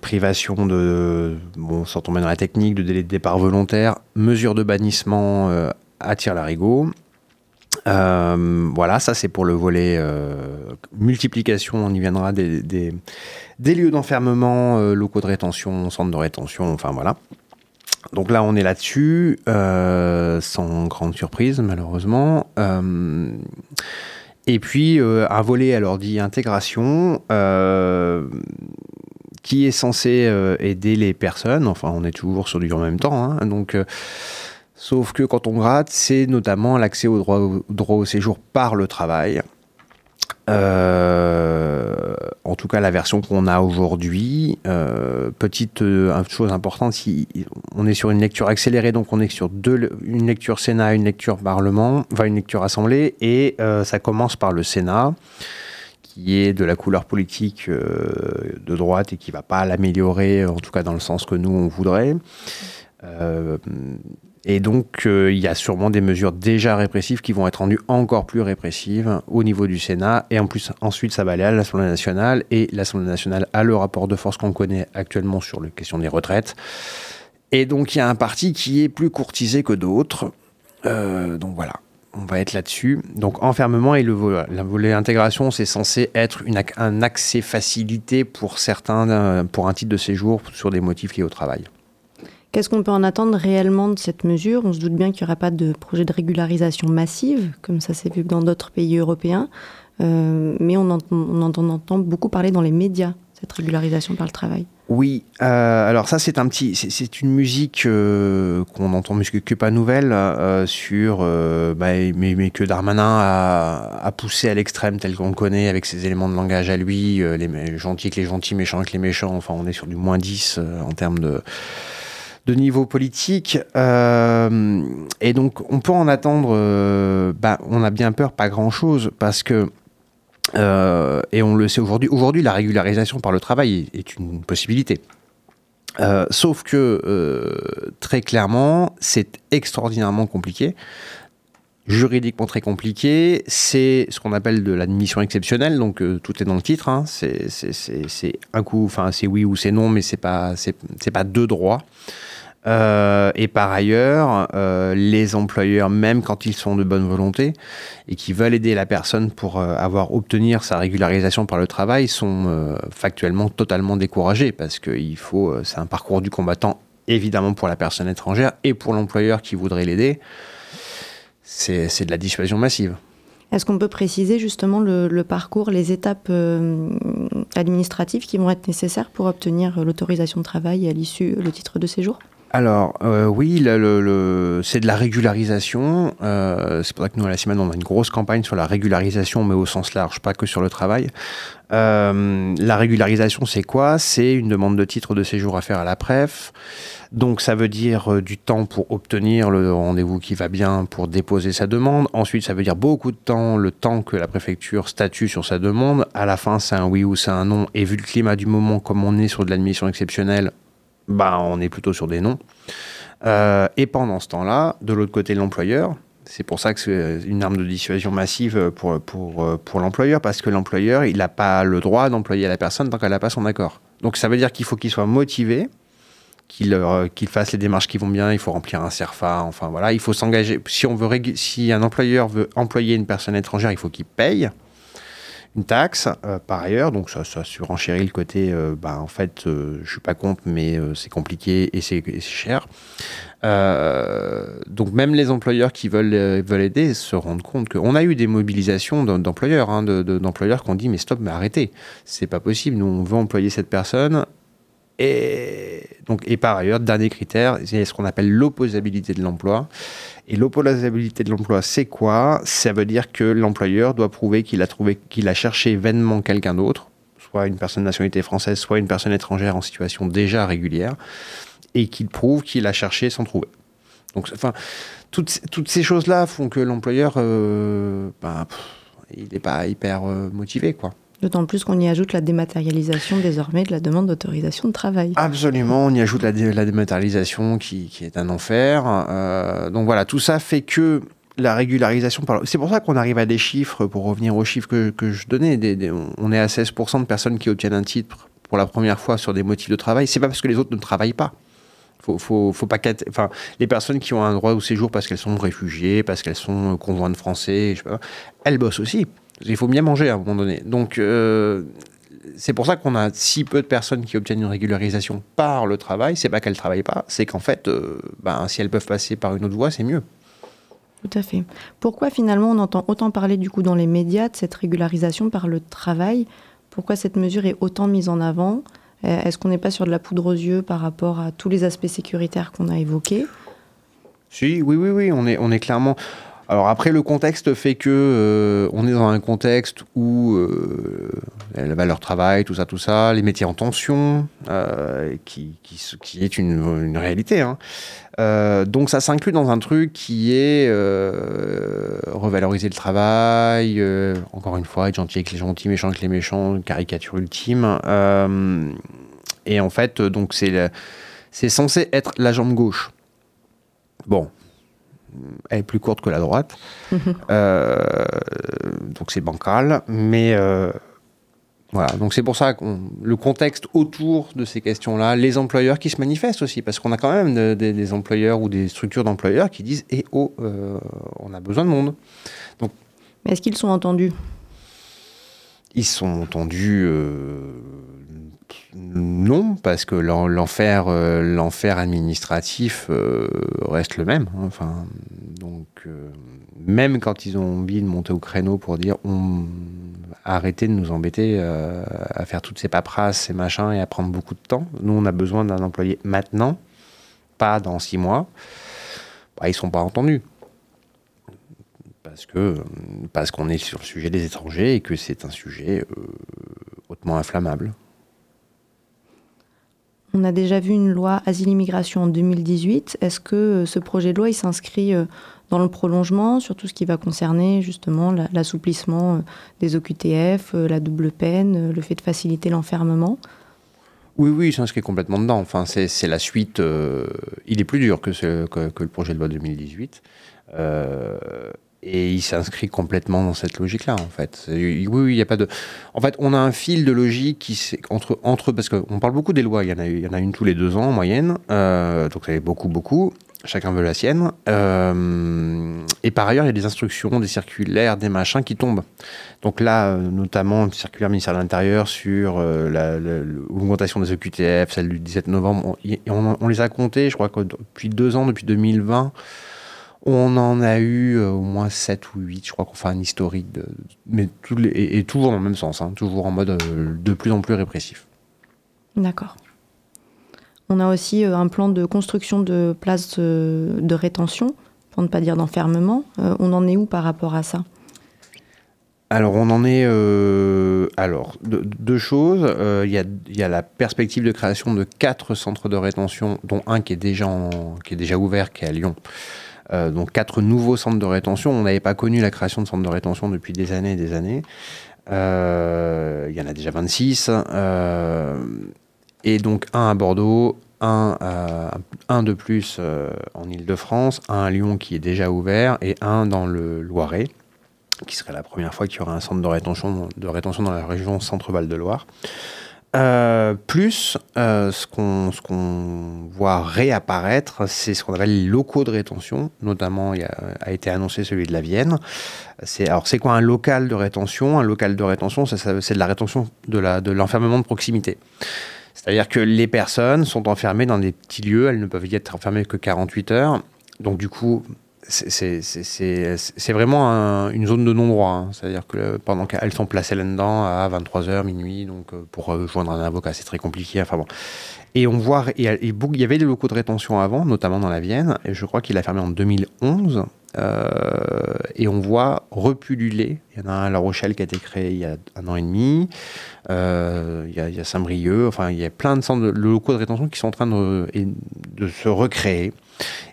privation de, bon, sans tomber dans la technique, de délai de départ volontaire, mesure de bannissement à tir-larigot. Euh, voilà, ça c'est pour le volet euh, multiplication, on y viendra, des, lieux d'enfermement, euh, locaux de rétention, centres de rétention, enfin voilà. Donc là on est là-dessus, sans grande surprise malheureusement. Et puis un volet alors dit intégration, qui est censé aider les personnes, enfin on est toujours sur du en même temps, hein, donc... Sauf que quand on gratte, c'est notamment l'accès au droit, au séjour par le travail. Euh, en tout cas, la version qu'on a aujourd'hui. Euh, petite euh, chose importante, on est sur une lecture accélérée, donc on est sur deux, une lecture Sénat, une lecture Parlement, enfin une lecture Assemblée, et ça commence par le Sénat qui est de la couleur politique de droite et qui va pas l'améliorer, en tout cas dans le sens que nous on voudrait. Et donc, euh, il y a sûrement des mesures déjà répressives qui vont être rendues encore plus répressives au niveau du Sénat. Et en plus, ensuite, ça va aller à l'Assemblée nationale. Et l'Assemblée nationale a le rapport de force qu'on connaît actuellement sur la question des retraites. Et donc, il y a un parti qui est plus courtisé que d'autres. Euh, donc voilà, on va être là-dessus. Donc, enfermement et le volet, le volet intégration, c'est censé être un accès facilité pour certains, euh, pour un titre de séjour sur des motifs liés au travail. Qu'est-ce qu'on peut en attendre réellement de cette mesure? On se doute bien qu'il n'y aura pas de projet de régularisation massive, comme ça s'est vu dans d'autres pays européens, Euh, mais on, entend, beaucoup parler dans les médias cette régularisation par le travail. Oui, euh, alors ça c'est une musique euh, qu'on entend, mais n'est pas nouvelle, sur, bah, mais, mais, que Darmanin a, a poussé à l'extrême tel qu'on le connaît, avec ses éléments de langage à lui, les gentils avec les gentils, méchants avec les méchants, enfin on est sur du moins 10 en termes de de niveau politique. et donc, on peut en attendre, bah, on a bien peur, pas grand-chose, parce que euh, et on le sait aujourd'hui. Aujourd'hui, la régularisation par le travail est, une possibilité. Euh, sauf que, euh, très clairement, c'est extraordinairement compliqué juridiquement très compliqué. C'est ce qu'on appelle de l'admission exceptionnelle, donc tout est dans le titre. Hein. C'est un coup, enfin c'est oui ou c'est non, mais c'est pas pas deux droits. Euh, et par ailleurs, euh, les employeurs, même quand ils sont de bonne volonté et qui veulent aider la personne pour euh, avoir obtenir sa régularisation par le travail, sont factuellement totalement découragés parce que il faut, c'est un parcours du combattant évidemment pour la personne étrangère et pour l'employeur qui voudrait l'aider. C'est de la dissuasion massive. Est-ce qu'on peut préciser justement le, le parcours, les étapes administratives qui vont être nécessaires pour obtenir l'autorisation de travail et à l'issue le titre de séjour? Alors euh, oui, le, c'est de la régularisation. Euh, c'est pour ça que nous à la semaine on a une grosse campagne sur la régularisation, mais au sens large, pas que sur le travail. Euh, la régularisation, c'est quoi? C'est une demande de titre de séjour à faire à la PREF. Donc ça veut dire du temps pour obtenir le rendez-vous qui va bien pour déposer sa demande. Ensuite, ça veut dire beaucoup de temps, le temps que la préfecture statue sur sa demande. À la fin, c'est un oui ou c'est un non. Et vu le climat du moment, comme on est sur de l'admission exceptionnelle, bah, on est plutôt sur des noms. Euh, et pendant ce temps-là, de l'autre côté, l'employeur, c'est pour ça que c'est une arme de dissuasion massive pour, pour, pour l'employeur, parce que l'employeur, il n'a pas le droit d'employer la personne tant qu'elle n'a pas son accord. Donc ça veut dire qu'il faut qu'il soit motivé, qu'il qu'il fasse les démarches qui vont bien, il faut remplir un CERFA, enfin voilà, il faut s'engager. Si, on veut, si un employeur veut employer une personne étrangère, il faut qu'il paye une taxe euh, par ailleurs, donc ça, ça surenchérit le côté, euh, bah, en fait, euh, je suis pas contre, mais c'est compliqué et c'est cher. donc même les employeurs qui veulent, veulent aider se rendent compte qu'on a eu des mobilisations d'employeurs, hein, d'employeurs qui ont dit mais stop, mais arrêtez, c'est pas possible, nous on veut employer cette personne, et, donc, et par ailleurs, dernier critère, c'est ce qu'on appelle l'opposabilité de l'emploi. Et l'opposabilité de l'emploi, c'est quoi? Ça veut dire que l'employeur doit prouver qu'il a a cherché vainement quelqu'un d'autre, soit une personne de nationalité française, soit une personne étrangère en situation déjà régulière, et qu'il prouve qu'il a cherché sans trouver. Donc, enfin, toutes, toutes ces choses-là font que l'employeur, euh, ben, il n'est pas hyper euh, motivé, quoi. D'autant plus qu'on y ajoute la dématérialisation désormais de la demande d'autorisation de travail. Absolument, on y ajoute la, dématérialisation qui, est un enfer. Euh, donc voilà, tout ça fait que la régularisation... C'est pour ça qu'on arrive à des chiffres, pour revenir aux chiffres que, je donnais, on est à 16% de personnes qui obtiennent un titre pour la première fois sur des motifs de travail. C'est pas parce que les autres ne travaillent pas. Faut, faut, pas enfin, les personnes qui ont un droit au séjour parce qu'elles sont réfugiées, parce qu'elles sont conjointes français, elles bossent aussi. Il faut bien manger à un moment donné. Donc, euh, c'est pour ça qu'on a si peu de personnes qui obtiennent une régularisation par le travail. C'est pas qu'elles travaillent pas, c'est qu'en fait, euh, ben, si elles peuvent passer par une autre voie, c'est mieux. Tout à fait. Pourquoi finalement on entend autant parler du coup dans les médias de cette régularisation par le travail? Pourquoi cette mesure est autant mise en avant? Euh, Est-ce qu'on n'est pas sur de la poudre aux yeux par rapport à tous les aspects sécuritaires qu'on a évoqués? Si, oui, oui, oui, on est, on est clairement. Alors après, le contexte fait que euh, on est dans un contexte où euh, la valeur travail, tout ça, tout ça, les métiers en tension, euh, qui, qui, est une, réalité. Hein. donc ça s'inclut dans un truc qui est revaloriser le travail, encore une fois, être gentil avec les gentils, méchant avec les méchants, caricature ultime. et en fait, donc c'est c'est censé être la jambe gauche. Bon, elle est plus courte que la droite. Euh, donc c'est bancal. Mais euh, voilà, donc c'est pour ça que le contexte autour de ces questions-là, les employeurs qui se manifestent aussi, parce qu'on a quand même des employeurs ou des structures d'employeurs qui disent Eh oh, euh, on a besoin de monde. Donc, Mais est-ce qu'ils sont entendus? Ils sont entendus non, parce que l'enfer, euh, l'enfer administratif euh, reste le même. Hein. Enfin, donc, euh, même quand ils ont envie de monter au créneau pour dire on, arrêter de nous embêter à faire toutes ces paperasses, ces machins et à prendre beaucoup de temps. Nous, on a besoin d'un employé maintenant, pas dans six mois. Bah, ils sont pas entendus parce que parce qu'on est sur le sujet des étrangers et que c'est un sujet hautement inflammable. On a déjà vu une loi asile-immigration en 2018. Est-ce que euh, ce projet de loi s'inscrit euh, dans le prolongement sur tout ce qui va concerner justement l'assouplissement euh, des OQTF, la double peine, le fait de faciliter l'enfermement? Oui, oui, il s'inscrit complètement dedans. Enfin, c'est la suite. il est plus dur que, le projet de loi 2018. Et il s'inscrit complètement dans cette logique-là, en fait. Oui, oui, il n'y a pas de. En fait, on a un fil de logique qui entre entre parce qu'on parle beaucoup des lois. Il y en a, une tous les deux ans en moyenne, euh, donc c'est beaucoup, beaucoup. Chacun veut la sienne. Euh, et par ailleurs, il y a des instructions, des circulaires, des machins qui tombent. Donc là, notamment, le circulaire ministère de l'Intérieur sur euh, l'augmentation des EQTF, celle du 17 novembre, on, on les a comptés, je crois que depuis deux ans, depuis 2020. On en a eu euh, au moins 7 ou 8, je crois qu'on fait un historique, de, mais et, toujours dans le même sens, hein, toujours en mode euh, de plus en plus répressif. D'accord. On a aussi euh, un plan de construction de places de rétention, pour ne pas dire d'enfermement. on en est où par rapport à ça? Alors, on en est. alors, deux choses. Il y, a la perspective de création de quatre centres de rétention, dont un qui est déjà, qui est déjà ouvert, qui est à Lyon, euh, donc quatre nouveaux centres de rétention. On n'avait pas connu la création de centres de rétention depuis des années et des années. Euh, il y en a déjà 26. Euh, et donc un à Bordeaux, un, un de plus en Ile-de-France, un à Lyon qui est déjà ouvert et un dans le Loiret, qui serait la première fois qu'il y aura un centre de rétention, de rétention dans la région Centre-Val de Loire. Euh, plus, euh, ce qu'on voit réapparaître, c'est ce qu'on appelle les locaux de rétention. Notamment, il a, a été annoncé celui de la Vienne. Alors, c'est quoi un local de rétention? Un local de rétention, c'est de la rétention de l'enfermement de, de proximité. C'est-à-dire que les personnes sont enfermées dans des petits lieux, elles ne peuvent y être enfermées que 48 heures. Donc, du coup, c'est vraiment une zone de non-droit. Hein. C'est-à-dire que pendant qu'elles sont placées là-dedans à 23h, minuit, donc euh, pour euh, joindre un avocat, c'est très compliqué. Enfin bon. Et on voit, il y avait des locaux de rétention avant, notamment dans la Vienne, et je crois qu'il a fermé en 2011. Euh, et on voit repululer. Il y en a un à La Rochelle qui a été créé il y a un an et demi. il, y a, Saint-Brieuc. Enfin, il y a plein de locaux de rétention qui sont en train de se recréer.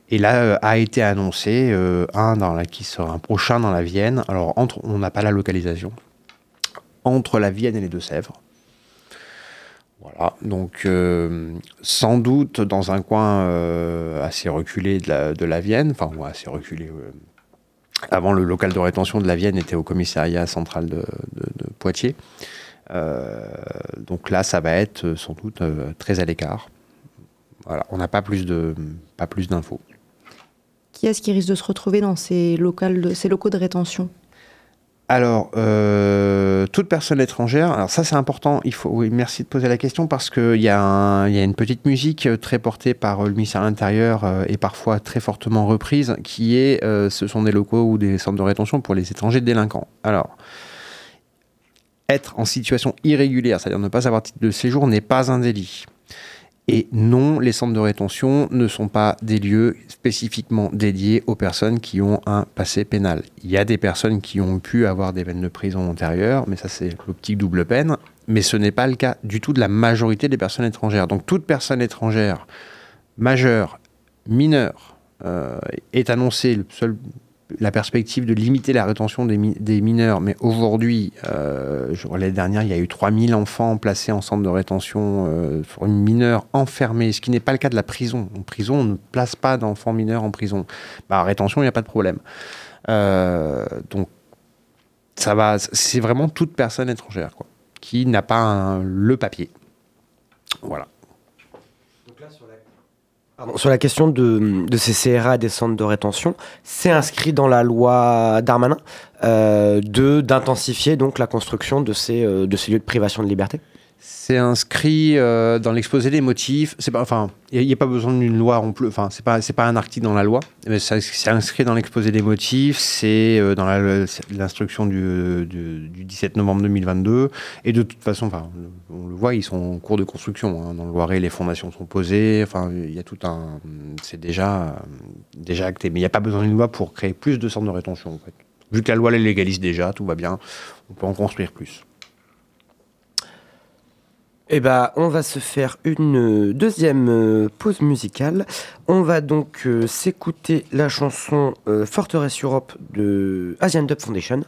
Et là euh, a été annoncé euh, un dans la, qui sera un prochain dans la Vienne. Alors entre, on n'a pas la localisation entre la Vienne et les Deux-Sèvres. Voilà, donc euh, sans doute dans un coin assez reculé de la, de la, Vienne, enfin assez reculé. avant, le local de rétention de la Vienne était au commissariat central de, de Poitiers. donc là, ça va être sans doute très à l'écart. Voilà, on n'a pas plus d'infos. Qui est-ce qui risque de se retrouver dans ces, locaux de rétention? Alors, euh, toute personne étrangère, alors ça c'est important, il faut, oui, merci de poser la question parce qu'il y, y a une petite musique euh, très portée par euh, le ministère de l'Intérieur et parfois très fortement reprise qui est ce sont des locaux ou des centres de rétention pour les étrangers délinquants. Alors, être en situation irrégulière, c'est-à-dire ne pas avoir titre de séjour, n'est pas un délit. Et non, les centres de rétention ne sont pas des lieux spécifiquement dédiés aux personnes qui ont un passé pénal. Il y a des personnes qui ont pu avoir des peines de prison antérieures, mais ça c'est l'optique double peine, mais ce n'est pas le cas du tout de la majorité des personnes étrangères. Donc toute personne étrangère majeure, mineure, euh, est annoncée, le seul la perspective de limiter la rétention des, mineurs. Mais aujourd'hui, euh, l'année dernière, il y a eu 3000 enfants placés en centre de rétention euh, pour une mineure enfermée, ce qui n'est pas le cas de la prison. En prison, on ne place pas d'enfants mineurs en prison. Bah, rétention, il n'y a pas de problème. Euh, donc, ça va, c'est vraiment toute personne étrangère quoi, qui n'a pas le papier. Voilà. Sur la question de, ces CRA des centres de rétention, c'est inscrit dans la loi Darmanin euh, d'intensifier donc la construction de ces, euh, de ces lieux de privation de liberté? C'est inscrit euh, dans l'exposé des motifs. Enfin, il n'y a, pas besoin d'une loi. Enfin, c'est pas, pas un article dans la loi, mais c'est inscrit dans l'exposé des motifs. C'est euh, dans l'instruction du, du, 17 novembre 2022. Et de toute façon, enfin, on le voit, ils sont en cours de construction. Hein. Dans le Loiret, les fondations sont posées. Enfin, il y a tout un, c'est déjà, déjà acté. Mais il n'y a pas besoin d'une loi pour créer plus de centres de rétention. Vu que la loi les légalise déjà, tout va bien. On peut en construire plus. Eh ben, on va se faire une deuxième euh, pause musicale. On va donc euh, s'écouter la chanson euh, Forteresse Europe de Asian Dub Foundation,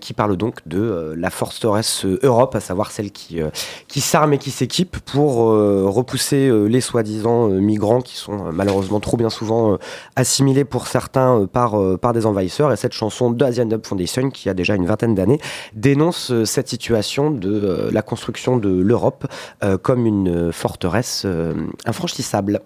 qui parle donc de la Forteresse Europe, à savoir celle qui, qui s'arme et qui s'équipe pour repousser les soi-disant migrants qui sont malheureusement trop bien souvent assimilés pour certains par, par des envahisseurs. Et cette chanson de Asian Dub Foundation, qui a déjà une vingtaine d'années, dénonce cette situation de la construction de l'Europe euh, comme une forteresse euh, infranchissable.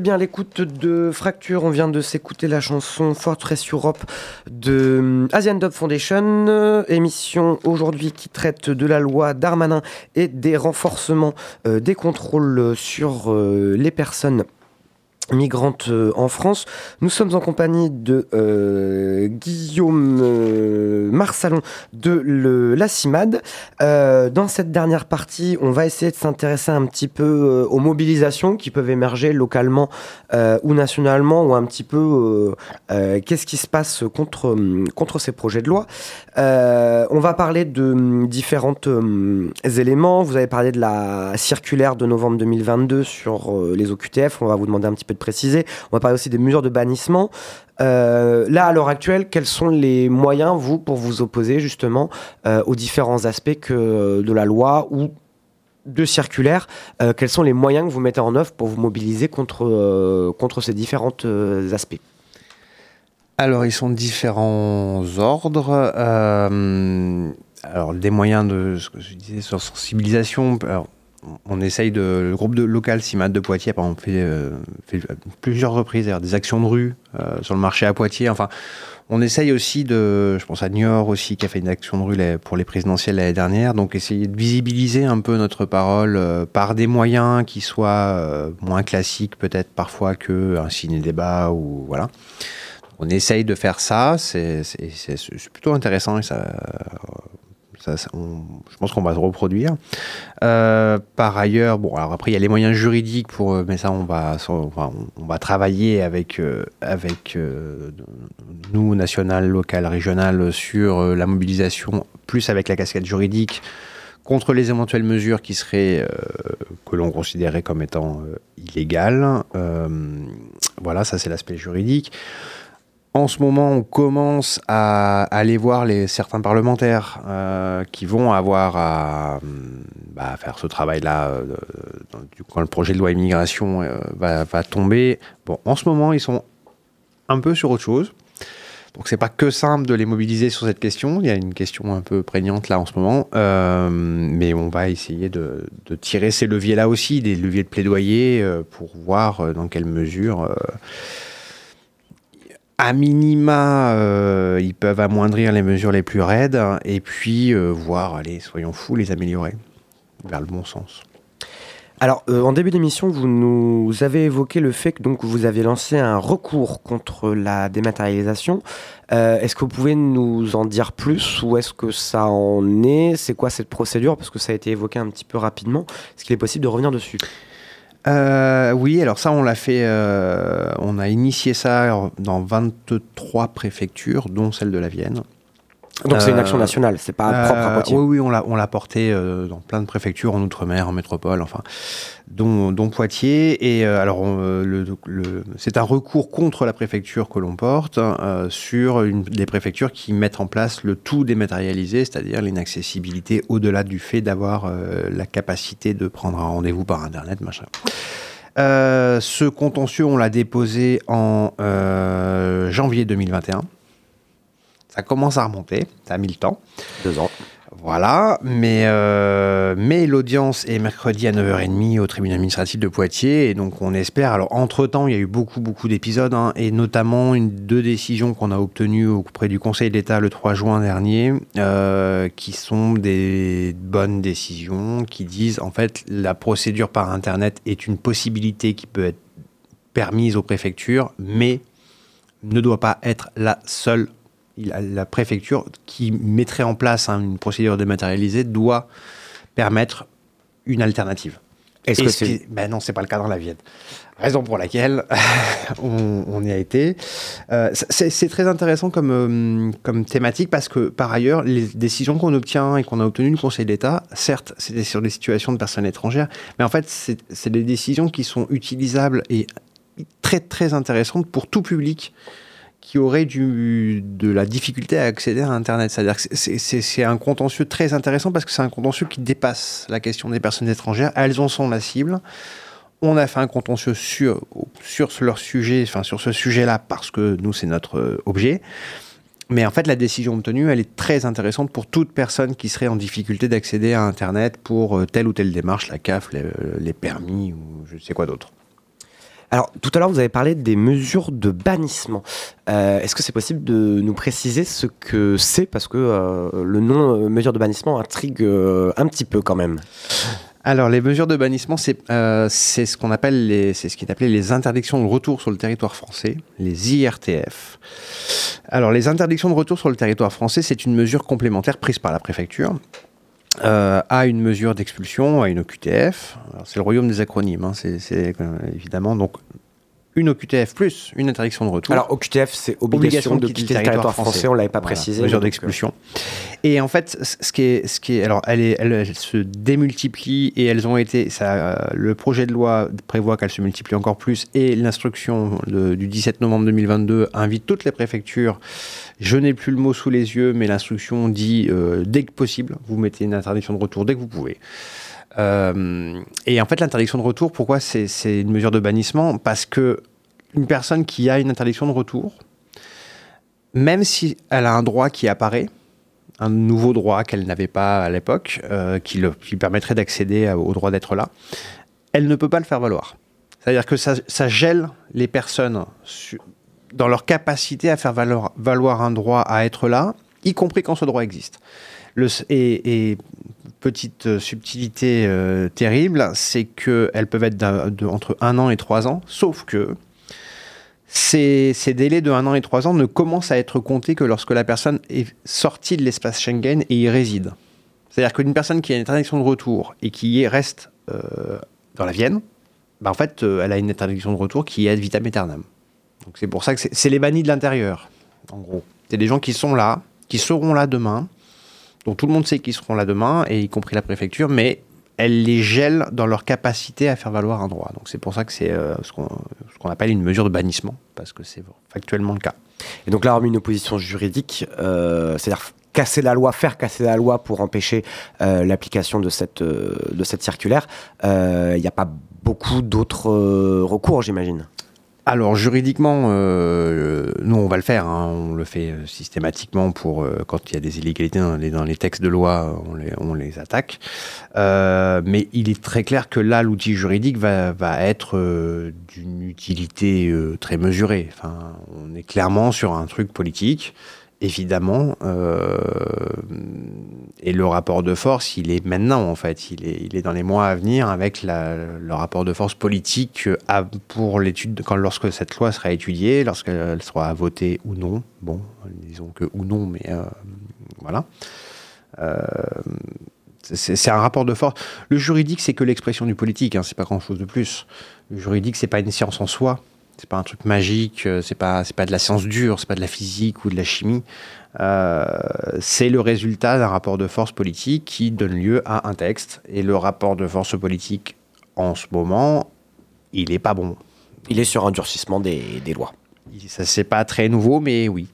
Êtes bien à l'écoute de Fracture. On vient de s'écouter la chanson Fortress Europe de hum, Asian Dub Foundation. Euh, émission aujourd'hui qui traite de la loi Darmanin et des renforcements euh, des contrôles sur euh, les personnes migrante euh, en France. Nous sommes en compagnie de euh, Guillaume euh, Marsalon de la CIMAD. Dans cette dernière partie, on va essayer de s'intéresser un petit peu aux mobilisations qui peuvent émerger localement ou nationalement, ou un petit peu qu'est-ce qui se passe contre, contre ces projets de loi. On va parler de hum, différents hum, éléments. Vous avez parlé de la circulaire de novembre 2022 sur les OQTF. On va vous demander un petit peu de préciser. On va parler aussi des mesures de bannissement. Euh, là, à l'heure actuelle, quels sont les moyens, vous, pour vous opposer justement euh, aux différents aspects que, de la loi ou de circulaire euh, Quels sont les moyens que vous mettez en œuvre pour vous mobiliser contre, euh, contre ces différents euh, aspects? Alors, ils sont différents ordres. Euh, alors, des moyens de ce que je disais sur sensibilisation. Alors, on essaye de. Le groupe de, local CIMAD de Poitiers, par exemple, fait, euh, fait plusieurs reprises des actions de rue euh, sur le marché à Poitiers. Enfin, on essaye aussi de. Je pense à Niort aussi, qui a fait une action de rue pour les présidentielles l'année dernière. Donc, essayer de visibiliser un peu notre parole euh, par des moyens qui soient euh, moins classiques, peut-être parfois qu'un ciné-débat ou. Voilà. On essaye de faire ça, c'est plutôt intéressant et ça, je pense qu'on va se reproduire. Euh, par ailleurs, bon, alors après il y a les moyens juridiques pour, euh, mais ça on va, on on va travailler avec euh, avec nous national, local, régional sur la mobilisation, plus avec la casquette juridique contre les éventuelles mesures qui seraient que l'on considérait comme étant illégales. Voilà, ça c'est l'aspect juridique. En ce moment, on commence à aller voir certains parlementaires euh, qui vont avoir à hum, bah, faire ce travail-là euh, quand le projet de loi immigration euh, va, tomber. Bon, en ce moment, ils sont un peu sur autre chose. Donc c'est pas que simple de les mobiliser sur cette question. Il y a une question un peu prégnante là en ce moment, mais on va essayer de, tirer ces leviers-là aussi, des leviers de plaidoyer pour voir dans quelle mesure. À minima, euh, ils peuvent amoindrir les mesures les plus raides et puis euh, voir, allez, soyons fous, les améliorer vers le bon sens. Alors, euh, en début d'émission, vous nous avez évoqué le fait que donc, vous aviez lancé un recours contre la dématérialisation. Est-ce que vous pouvez nous en dire plus? Où est-ce que ça en est? C'est quoi cette procédure? Parce que ça a été évoqué un petit peu rapidement. Est-ce qu'il est possible de revenir dessus? Euh, oui, alors ça, on l'a fait, euh, on a initié ça dans 23 préfectures, dont celle de la Vienne. Donc c'est une Euh, action nationale, c'est pas propre à Euh, Poitiers. Oui, oui, on l'a, on l'a porté euh, dans plein de préfectures, en Outre-mer, en métropole, enfin, dont, dont Poitiers. Et euh, alors, on, euh, le, le- c'est un recours contre la préfecture que l'on porte euh, sur une des préfectures qui mettent en place le tout dématérialisé, c'est-à-dire l'inaccessibilité au-delà du fait d'avoir euh, la capacité de prendre un rendez-vous par Internet, machin. Euh, ce contentieux, on l'a déposé en euh, janvier 2021. Ça commence à remonter, ça a mis le temps. Deux ans. Voilà, mais, euh, mais l'audience est mercredi à 9h30 au tribunal administratif de Poitiers, et donc on espère. Alors, entre-temps, il y a eu beaucoup, beaucoup d'épisodes, hein, et notamment une, deux décisions qu'on a obtenues auprès du Conseil d'État le 3 juin dernier, euh, qui sont des bonnes décisions, qui disent en fait la procédure par Internet est une possibilité qui peut être permise aux préfectures, mais ne doit pas être la seule la, préfecture qui mettrait en place hein, une procédure dématérialisée doit permettre une alternative. Est-ce que qui- c'est ben non, c'est pas le cas dans la Vienne. Raison pour laquelle on, on y a été. Euh, c'est très intéressant comme, euh, comme thématique parce que par ailleurs, les décisions qu'on obtient et qu'on a obtenues du Conseil d'État, certes, c'était sur des situations de personnes étrangères, mais en fait, c'est c'est des décisions qui sont utilisables et très très intéressantes pour tout public qui aurait du, de la difficulté à accéder à Internet. C'est-à-dire que c'est- un contentieux très intéressant parce que c'est un contentieux qui dépasse la question des personnes étrangères. Elles en sont la cible. On a fait un contentieux sur, sur leur sujet, enfin sur ce sujet-là parce que nous, c'est notre euh, objet. Mais en fait, la décision obtenue, elle est très intéressante pour toute personne qui serait en difficulté d'accéder à Internet pour euh, telle ou telle démarche, la CAF, les, les permis ou je sais quoi d'autre. Alors, tout à l'heure, vous avez parlé des mesures de bannissement. Euh, Est-ce que c'est possible de nous préciser ce que c'est? Parce que euh, le nom euh, mesure de bannissement intrigue un petit peu quand même. Alors, les mesures de bannissement, c'est ce qu'on appelle c'est ce qui est appelé les interdictions de retour sur le territoire français, les IRTF. Alors, les interdictions de retour sur le territoire français, c'est une mesure complémentaire prise par la préfecture euh, à une mesure d'expulsion, à une OQTF. C'est le royaume des acronymes, hein, c'est euh, évidemment donc une OQTF plus une interdiction de retour. Alors, OQTF, c'est obligation, de quitter le territoire français, on ne l'avait pas Voilà, précisé. Mesure euh, d'expulsion. Et en fait, ce qui est, ce qui est, alors, elle, est, elle, elle se démultiplie et elles ont été. Ça, euh, le projet de loi prévoit qu'elle se multiplie encore plus et l'instruction du 17 novembre 2022 invite toutes les préfectures. Je n'ai plus le mot sous les yeux, mais l'instruction dit euh, dès que possible, vous mettez une interdiction de retour dès que vous pouvez. Euh, et en fait, l'interdiction de retour, pourquoi c'est une mesure de bannissement? Parce que une personne qui a une interdiction de retour, même si elle a un droit qui apparaît, un nouveau droit qu'elle n'avait pas à l'époque, euh, qui, qui permettrait d'accéder au droit d'être là, elle ne peut pas le faire valoir. C'est-à-dire que ça, gèle les personnes dans leur capacité à faire valoir, un droit à être là, y compris quand ce droit existe. Et, et petite euh, subtilité euh, terrible, c'est qu'elles peuvent être entre un an et trois ans, sauf que ces, délais de un an et trois ans ne commencent à être comptés que lorsque la personne est sortie de l'espace Schengen et y réside. C'est-à-dire qu'une personne qui a une interdiction de retour et qui reste euh, dans la Vienne, bah en fait, elle a une interdiction de retour qui est ad vitam aeternam. Donc c'est pour ça que c'est- les bannis de l'intérieur, en gros. C'est des gens qui sont là, qui seront là demain, dont tout le monde sait qu'ils seront là demain, et y compris la préfecture, mais elle les gèle dans leur capacité à faire valoir un droit. Donc c'est pour ça que c'est euh, ce qu'on appelle une mesure de bannissement, parce que c'est factuellement le cas. Et donc là, hormis une opposition juridique, euh, c'est-à-dire casser la loi, faire casser la loi pour empêcher euh, l'application de cette, circulaire, il n'y a pas beaucoup d'autres recours, j'imagine. Alors juridiquement, euh, nous on va le faire, hein. on le fait euh, systématiquement pour euh, quand il y a des illégalités dans les, textes de loi, on les, attaque. Euh, mais il est très clair que là, l'outil juridique va, va être d'une utilité très mesurée. Enfin, on est clairement sur un truc politique. Évidemment, euh, et le rapport de force, il est maintenant en fait, il est, il est dans les mois à venir avec le rapport de force politique euh, pour l'étude, quand lorsque cette loi sera étudiée, lorsqu'elle sera votée ou non. Bon, disons que ou non, mais euh, voilà. C'est c'est un rapport de force. Le juridique, c'est que l'expression du politique, hein, c'est pas grand chose de plus. Le juridique, c'est pas une science en soi. C'est pas un truc magique, euh, c'est pas, c'est pas de la science dure, c'est pas de la physique ou de la chimie. Euh, c'est le résultat d'un rapport de force politique qui donne lieu à un texte. Et le rapport de force politique, en ce moment, il est pas bon. Il est sur un durcissement des, des lois. Ça, c'est pas très nouveau, mais oui.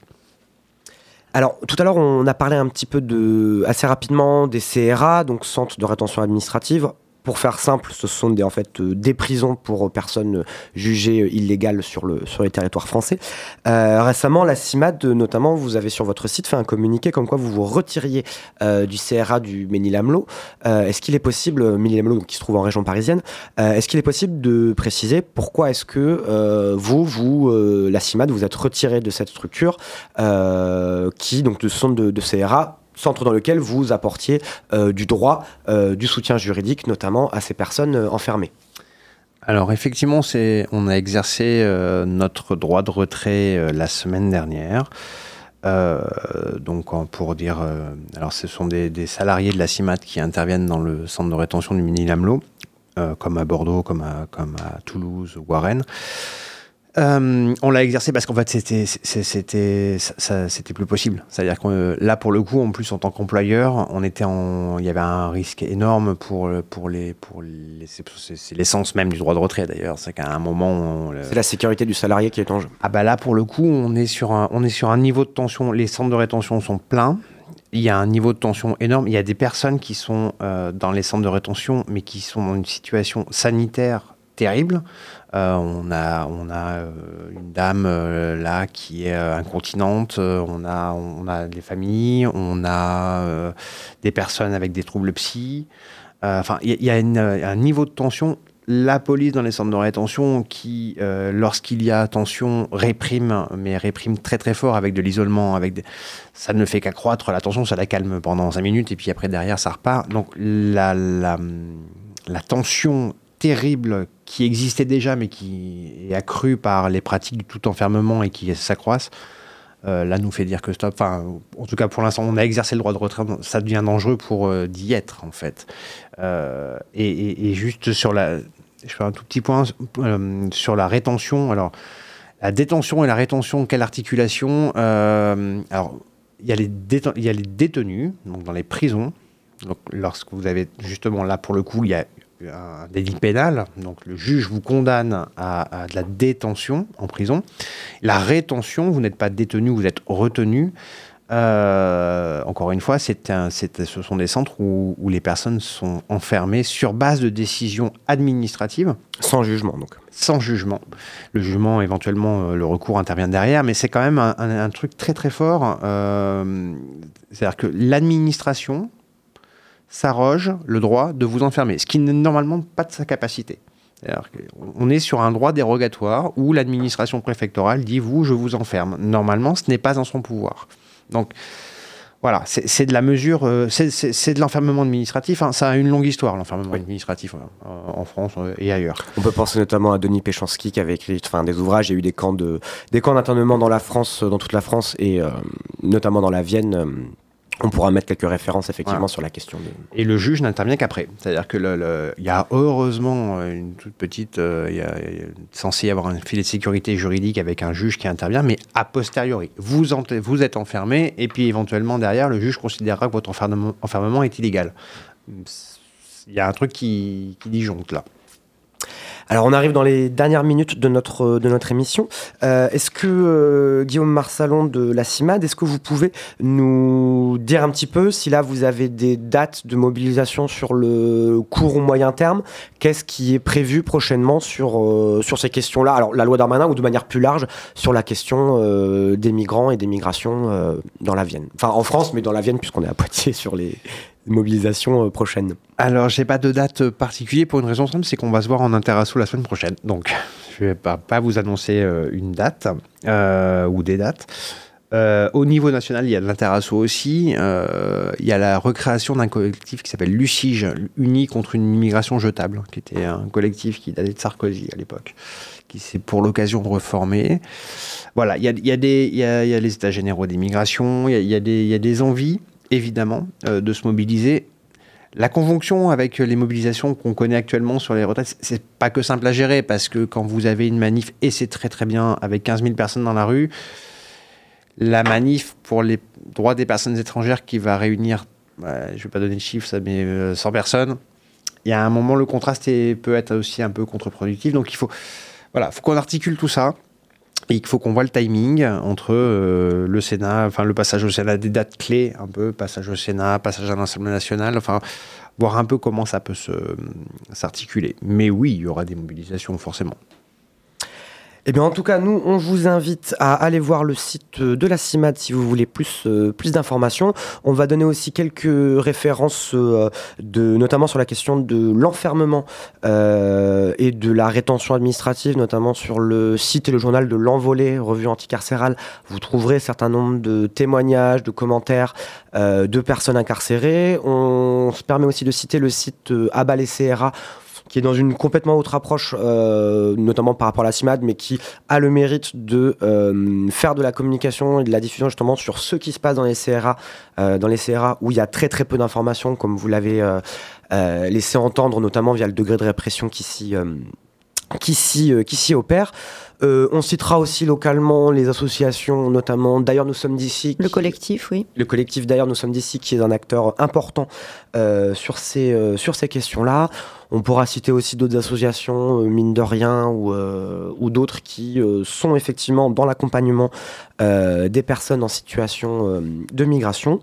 Alors, tout à l'heure, on a parlé un petit peu de, assez rapidement des CRA, donc centres de rétention administrative. Pour faire simple, ce sont des, en fait, euh, des prisons pour personnes jugées euh, illégales sur, le, sur les territoires français. Euh, récemment, la CIMAD, euh, notamment, vous avez sur votre site fait un communiqué comme quoi vous vous retiriez euh, du CRA du Ménil-Amelot. Euh, est-ce qu'il est possible, euh, Ménil-Amelot, donc, qui se trouve en région parisienne, euh, est-ce qu'il est possible de préciser pourquoi est-ce que euh, vous, vous euh, la CIMAD, vous êtes retiré de cette structure euh, qui, donc, de centre de, de CRA, centre dans lequel vous apportiez euh, du droit, euh, du soutien juridique, notamment à ces personnes euh, enfermées. Alors effectivement, on a exercé notre droit de retrait la semaine dernière. Donc pour dire, alors ce sont des, salariés de la CIMAT qui interviennent dans le centre de rétention du Mini-Lamelot, comme à Bordeaux, comme à, comme à Toulouse ou à Rennes. Euh, on l'a exercé parce qu'en fait c'était c'était c'était plus possible. C'est-à-dire que euh, là pour le coup en plus en tant qu'employeur, on était en il y avait un risque énorme pour pour les pour les c'est c'est l'essence même du droit de retrait d'ailleurs, c'est qu'à un moment le- C'est la sécurité du salarié qui est en jeu. ah bah là pour le coup on est sur un on est sur un niveau de tension, les centres de rétention sont pleins. Il y a un niveau de tension énorme. Il y a des personnes qui sont euh, dans les centres de rétention, mais qui sont dans une situation sanitaire terrible. Euh, on a, on a euh, une dame euh, là qui est incontinente. on a, on a des familles. On a des personnes avec des troubles psy. Enfin, il y, a- un niveau de tension. La police dans les centres de rétention qui, lorsqu'il y a tension, réprime, mais réprime très très fort avec de l'isolement, avec ça ne fait qu'accroître la tension, ça la calme pendant 5 minutes et puis après derrière ça repart. Donc la, la tension terrible qui existait déjà, mais qui est accrue par les pratiques du tout enfermement et qui s'accroissent, euh, là nous fait dire que stop. Enfin, en tout cas pour l'instant, on a exercé le droit de retrait, ça devient dangereux pour euh, d'y être en fait. Euh, et, juste sur la, je fais un tout petit point sur la rétention. Alors la détention et la rétention, quelle articulation Alors il y, a les il y a les détenus, donc dans les prisons. Donc, lorsque vous avez justement là pour le coup, il y a un délit pénal, donc le juge vous condamne à, de la détention en prison. La rétention, vous n'êtes pas détenu, vous êtes retenu. Euh, encore une fois, c'est un, ce sont des centres où, les personnes sont enfermées sur base de décisions administratives. Sans jugement, donc. Sans jugement. Le jugement, éventuellement, euh, le recours intervient derrière, mais c'est quand même un, truc très très fort. Euh, c'est-à-dire que l'administration, s'arroge le droit de vous enfermer, ce qui n'est normalement pas de sa capacité. On est sur un droit dérogatoire où l'administration préfectorale dit vous, je vous enferme. Normalement, ce n'est pas en son pouvoir. Donc, voilà, c'est de la mesure, euh, c'est de l'enfermement administratif. Hein. Ça a une longue histoire, l'enfermement administratif euh, en France euh, et ailleurs. On peut penser notamment à Denis Péchanski qui avait écrit enfin, des ouvrages. Il y a eu des camps d'internement dans la France, dans toute la France et notamment dans la Vienne on pourra mettre quelques références effectivement sur la question. Et le juge n'intervient qu'après. C'est-à-dire que le, il y a heureusement une toute petite, euh, il, y a, censé y avoir un filet de sécurité juridique avec un juge qui intervient, mais a posteriori. Vous, vous êtes enfermé et puis éventuellement derrière, le juge considérera que votre enfermement, enfermement est illégal. Il y a un truc qui, qui disjoncte là. Alors on arrive dans les dernières minutes de notre, de notre émission. Euh, est-ce que euh, Guillaume Marsalon de la CIMAD, est-ce que vous pouvez nous dire un petit peu si là vous avez des dates de mobilisation sur le court ou moyen terme? Qu'est-ce qui est prévu prochainement sur, euh, sur ces questions-là? Alors la loi Darmanin ou de manière plus large sur la question des migrants et des migrations dans la Vienne. Enfin en France, mais dans la Vienne puisqu'on est à Poitiers sur les, mobilisations euh, prochaines Alors, j'ai pas de date particulière pour une raison simple, c'est qu'on va se voir en Interasso la semaine prochaine. Donc, je vais pas, vous annoncer euh, une date euh, ou des dates. au niveau national, il y a de l'Interasso aussi. il y a la recréation d'un collectif qui s'appelle Lucige, Uni contre une immigration jetable, qui était un collectif qui datait de Sarkozy à l'époque, qui s'est pour l'occasion de reformer. Voilà, il y a, des, il y a, les états généraux d'immigration, il, il, y a des, il y a des envies évidemment, euh, de se mobiliser. La conjonction avec les mobilisations qu'on connaît actuellement sur les retraites, c'est pas que simple à gérer parce que quand vous avez une manif, et c'est très très bien, avec 15 000 personnes dans la rue, la manif pour les droits des personnes étrangères qui va réunir, je ne vais pas donner de chiffres, mais 100 euh, personnes, il y a un moment, le contraste peut être aussi un peu contre-productif. Donc il faut, voilà, faut qu'on articule tout ça. Et il faut qu'on voit le timing entre euh, le Sénat, enfin le passage au Sénat, des dates clés, un peu, passage au Sénat, passage à l'Assemblée nationale, enfin, voir un peu comment ça peut s'articuler. Mais oui, il y aura des mobilisations, forcément. Eh bien, en tout cas, nous, on vous invite à aller voir le site de la CIMAD si vous voulez plus, euh, plus d'informations. On va donner aussi quelques références, euh, de, notamment sur la question de l'enfermement euh, et de la rétention administrative, notamment sur le site et le journal de l'Envolée, revue anticarcérale. Vous trouverez un certain nombre de témoignages, de commentaires de personnes incarcérées. On se permet aussi de citer le site Abal et CRA qui est dans une complètement autre approche, euh, notamment par rapport à la CIMAD, mais qui a le mérite de euh, faire de la communication et de la diffusion justement sur ce qui se passe dans les CRA, euh, dans les CRA où il y a très très peu d'informations, comme vous l'avez laissé entendre, notamment via le degré de répression qui s'y qui s'y opère. Euh, on citera aussi localement les associations, notamment D'ailleurs nous sommes d'ici. Le collectif, oui. Le collectif D'ailleurs nous sommes d'ici, qui est un acteur important euh, sur ces, euh, sur ces questions-là. On pourra citer aussi d'autres associations, mine de rien, ou, ou d'autres qui sont effectivement dans l'accompagnement des personnes en situation de migration.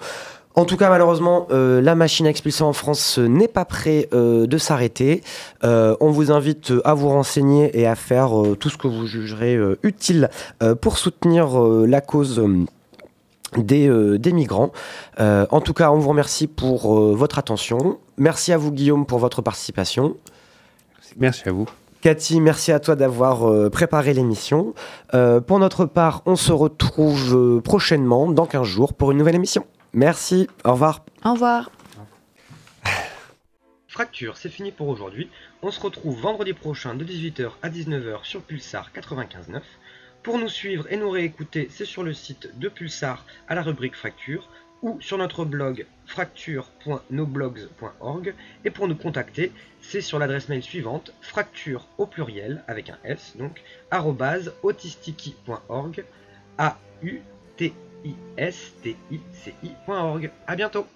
En tout cas, malheureusement, euh, la machine à expulser en France n'est pas prêt euh, de s'arrêter. Euh, on vous invite à vous renseigner et à faire tout ce que vous jugerez utile pour soutenir la cause. Des, des, migrants. en tout cas, on vous remercie pour votre attention. Merci à vous, Guillaume, pour votre participation. Merci à vous. Cathy, merci à toi d'avoir préparé l'émission. pour notre part, on se retrouve prochainement, dans 15 jours, pour une nouvelle émission. Merci, au revoir. Au revoir. Fracture, c'est fini pour aujourd'hui. On se retrouve vendredi prochain de 18h à 19h sur Pulsar 95.9. Pour nous suivre et nous réécouter, c'est sur le site de Pulsar à la rubrique Fracture ou sur notre blog fracture.noblogs.org et pour nous contacter, c'est sur l'adresse mail suivante fracture au pluriel avec un s donc autistiki.org a u t i s t i c i.org. À bientôt.